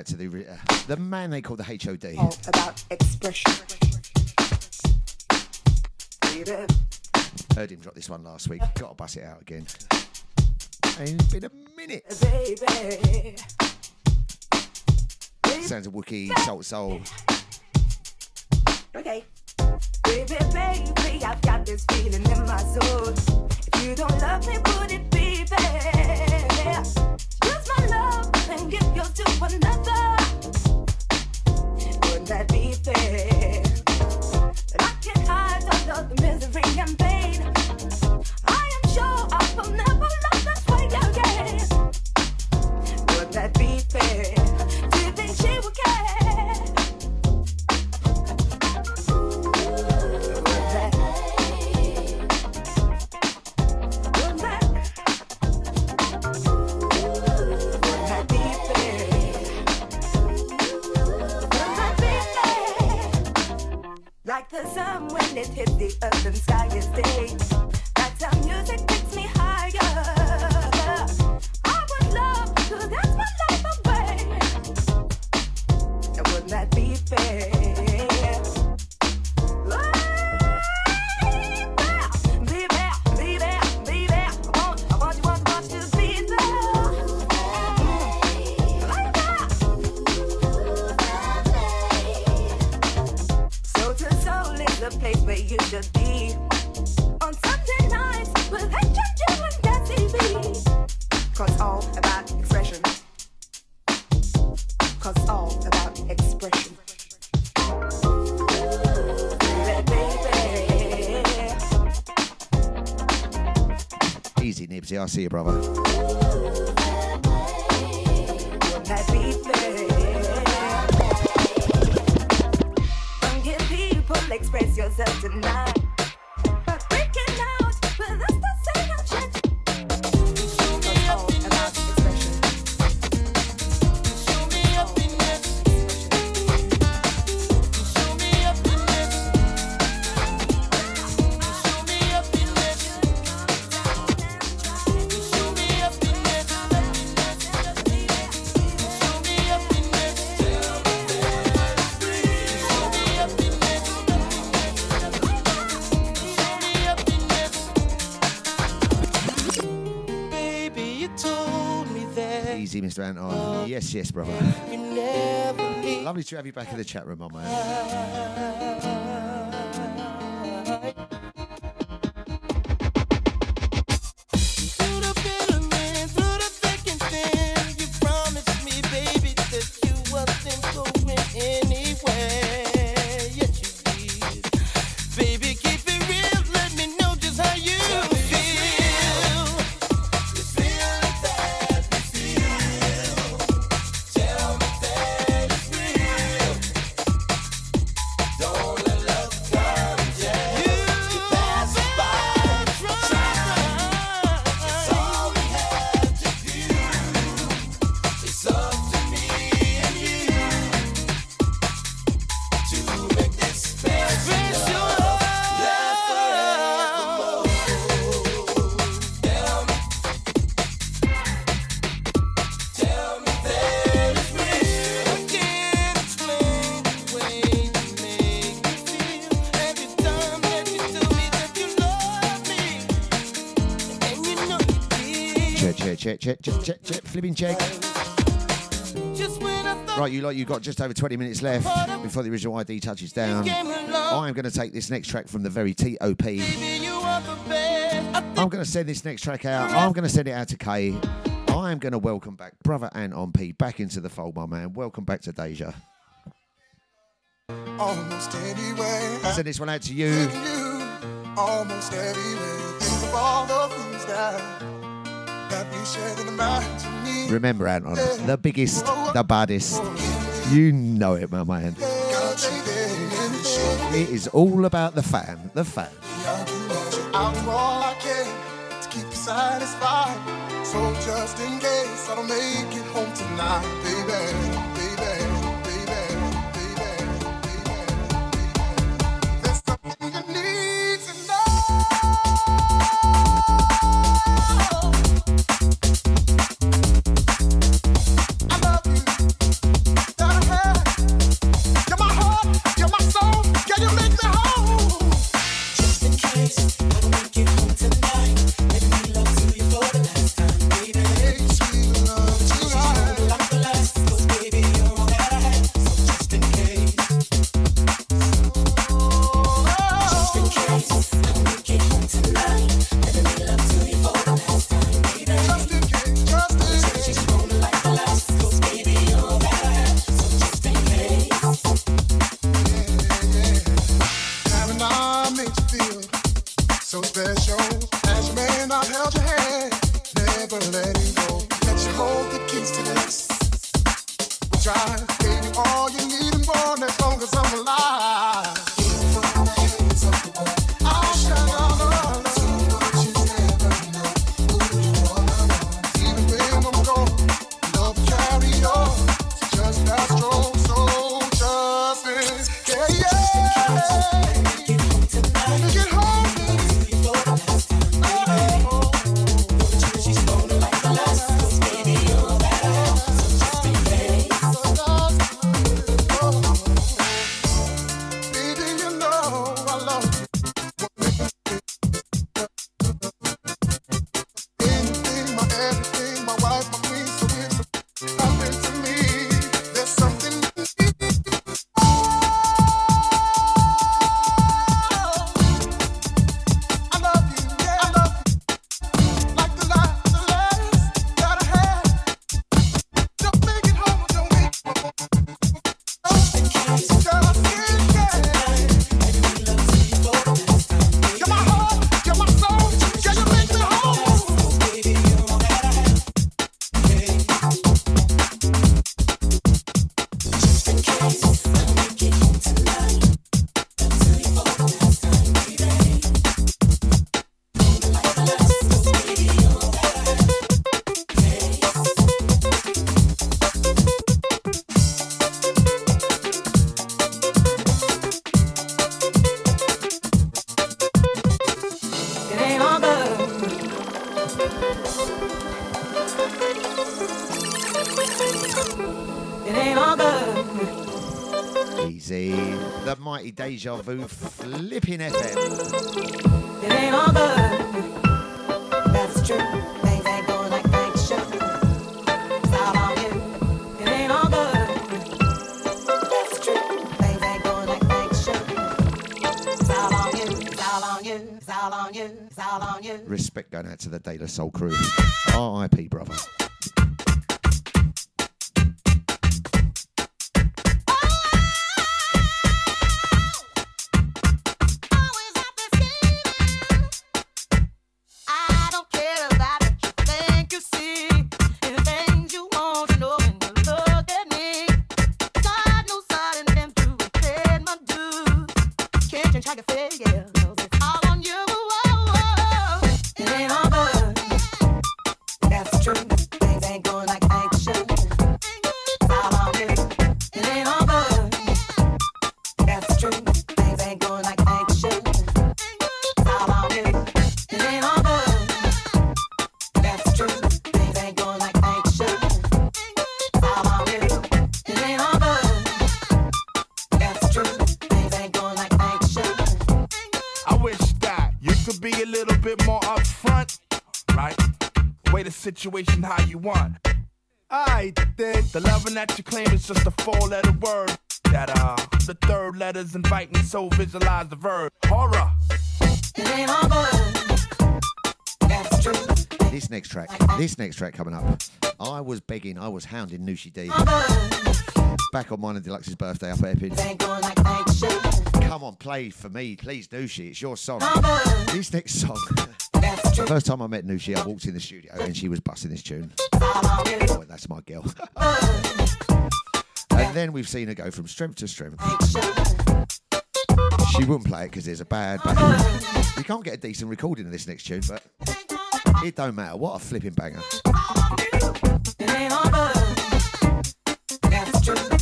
out to the uh, the man they call the HOD.
All about expression.
Heard him drop this one last week. Got to bust it out again. Ain't been a minute.
Baby.
Sounds a Wookiee, Salt Soul. I'll see you, brother. James on. Yes, yes, brother. Lovely to have you back in the chat room, my man. check, check, check, check, flipping check. Right, you like you got just over 20 minutes left before the original ID touches down. I am going to take this next track from the very TOP.
I'm going to send this next track out. I'm going to send it out to Kay. I am going to welcome back brother Anton P back into the fold, my man. Welcome back to Deja.
Almost anyway.
I send this one out to you.
you almost. Think of all the things that
Remember, Anton, the biggest, oh, the baddest. Oh, you know it, my man. It is all about the fan, the fan.
I'll do all I can to keep you satisfied. So just in case I don't make it home tonight, baby.
Deja Vu flipping FM.
It ain't all good. That's true.
Respect going out to the Daily Soul crew. RIP, brother. Track coming up, I was begging, I was hounding Nushi D back on mine and Deluxe's birthday up at Epping. Come on, play for me, please, Nushi. It's your song. This next song.
True.
First time I met Nushi, I walked in the studio and she was busting this tune. Oh, that's my girl. and then we've seen her go from strength to strength. She wouldn't play it because there's a bad. bad you can't get a decent recording of this next tune, but it don't matter. What a flipping banger.
Ain't all good. That's true.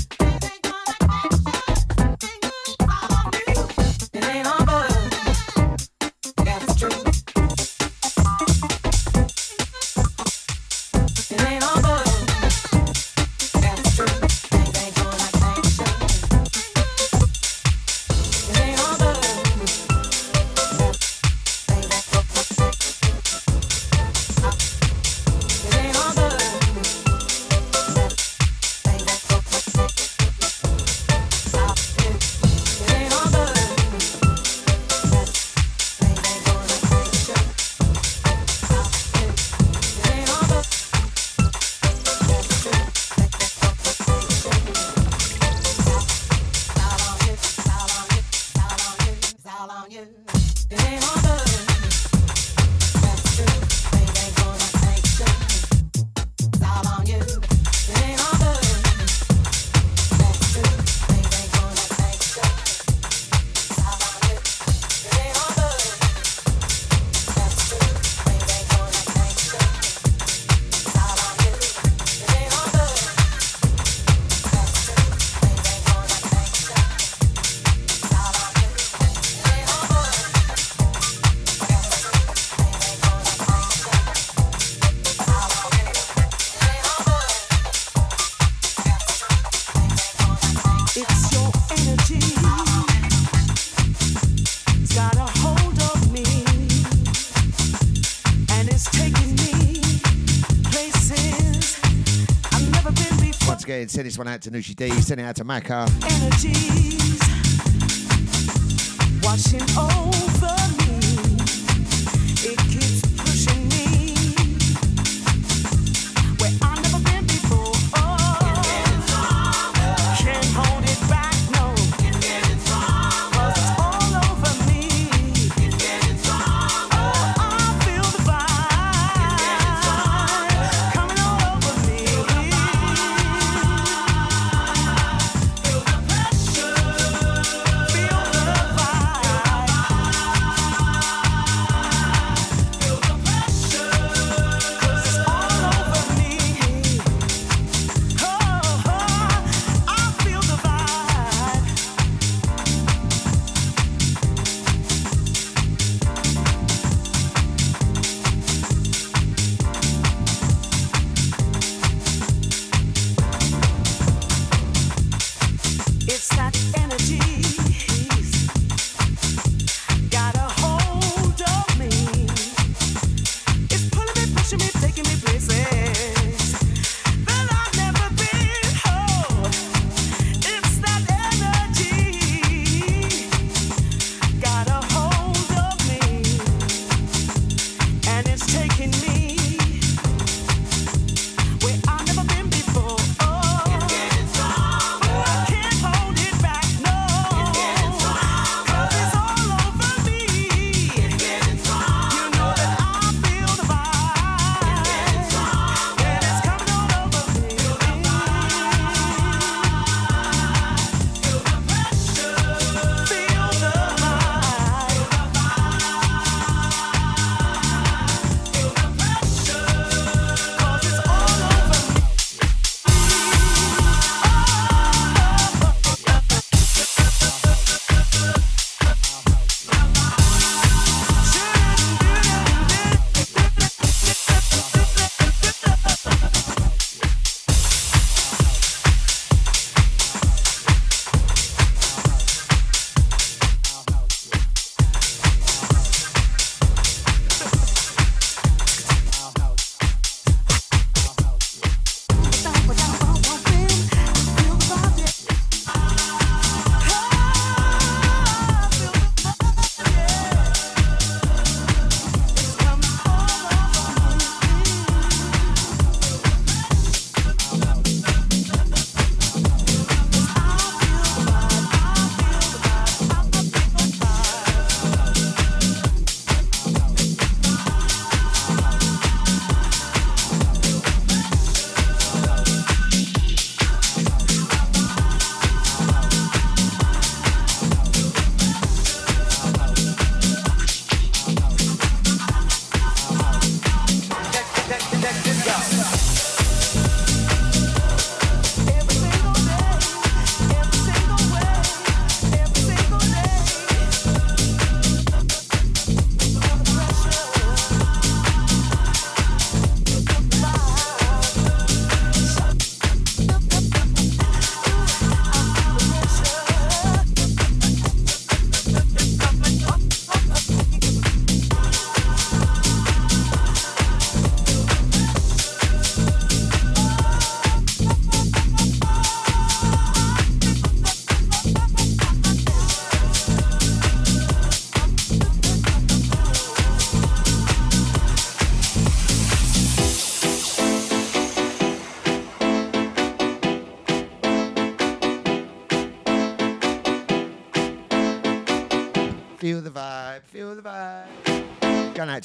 Before.
Send this one out to Nushi D, send it out to Maka.
Energies washing over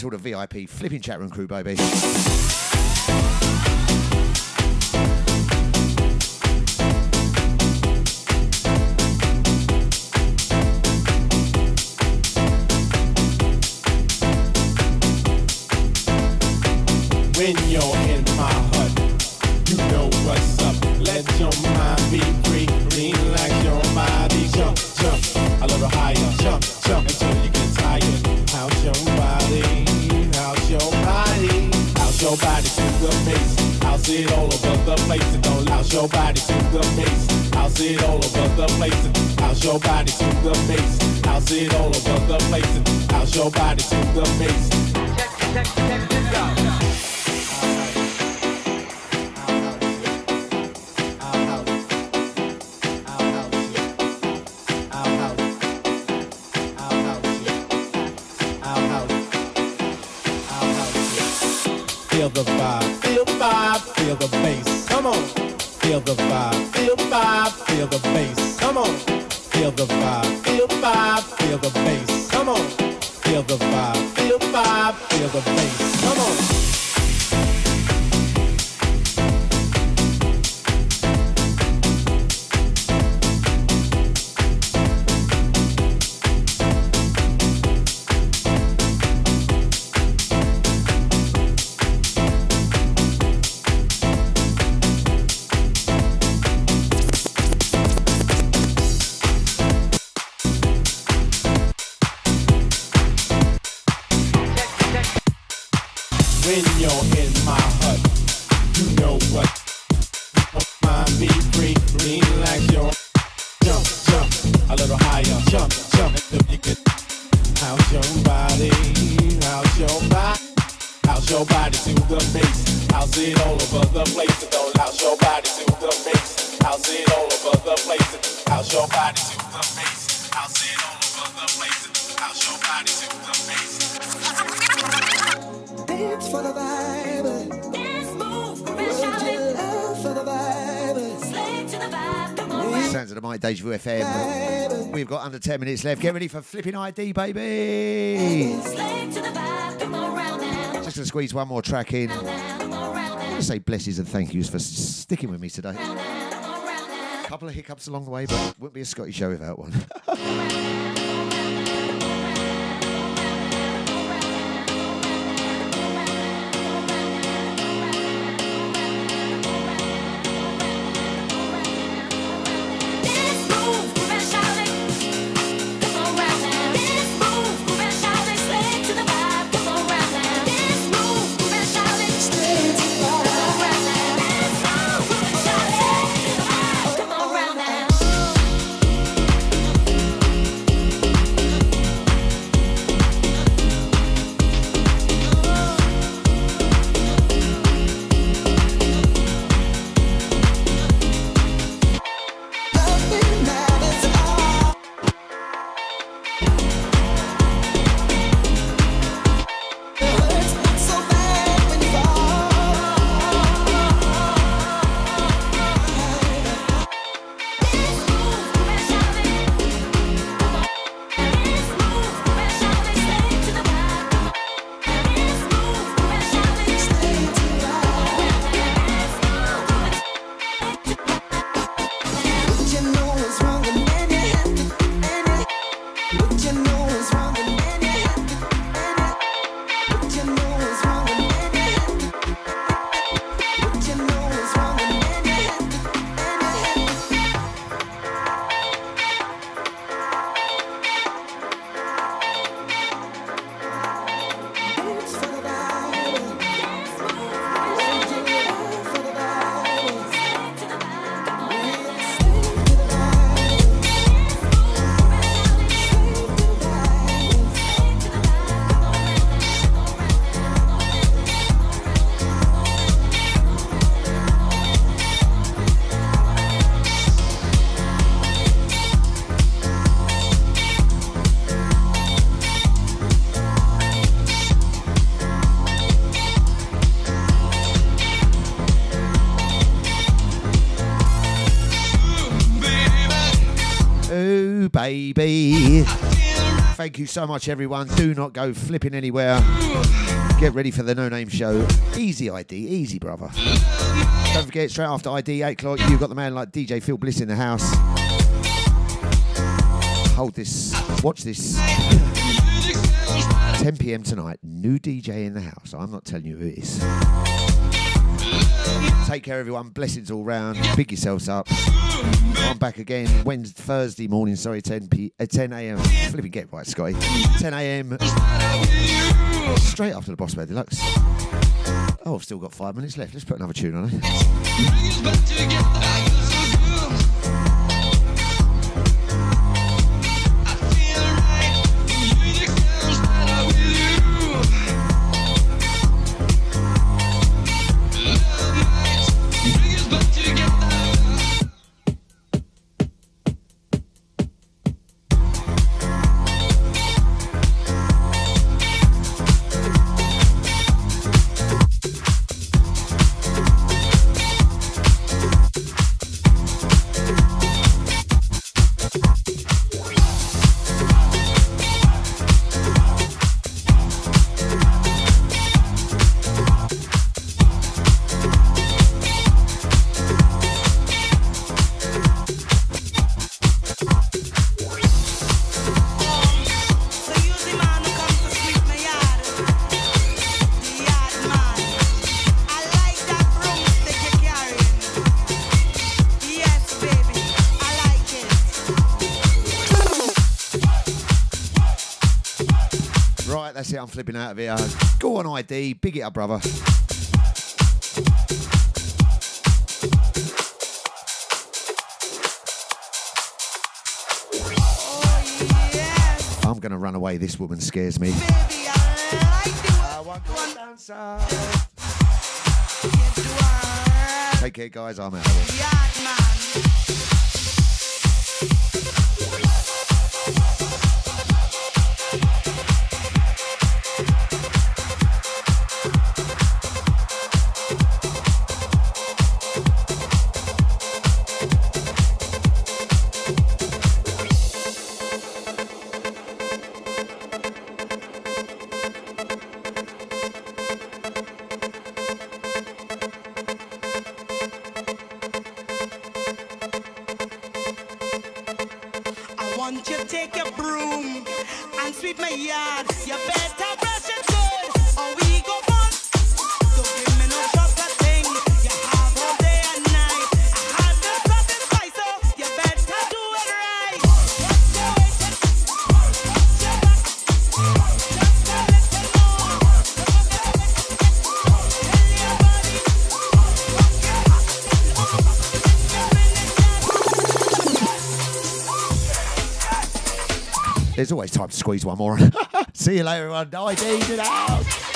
all the
VIP flipping chat room crew, baby. 10 minutes left. Get ready for flipping ID, baby. Just going to squeeze one more track in. I say blessings and thank yous for sticking with me today. A couple of hiccups along the way, but wouldn't be a Scotte show without one.
Thank you so much, everyone. Do not go flipping anywhere. Get ready for the No Name Show. Easy ID, easy, brother. Don't forget, straight after ID, 8 o'clock, you've got the man like DJ Phil Bliss in the house. Hold this, watch this. 10 p.m. tonight, new DJ in the house. I'm not telling you who it is. Take care, everyone. Blessings all round. Big yourselves up. I'm back again Wednesday, Thursday morning. Sorry, 10 p. Uh, 10 a.m. Flipping get right, Scotte. 10 a.m. Straight after the Boss Man Deluxe. Oh, I've still got five minutes left. Let's put another tune on it. It. I'm flipping out of here. Go on, ID. Big it up, brother. I'm to run away. This woman scares me. Take care, guys. I'm out There's always time to squeeze one more. See you later, everyone. ID to the house.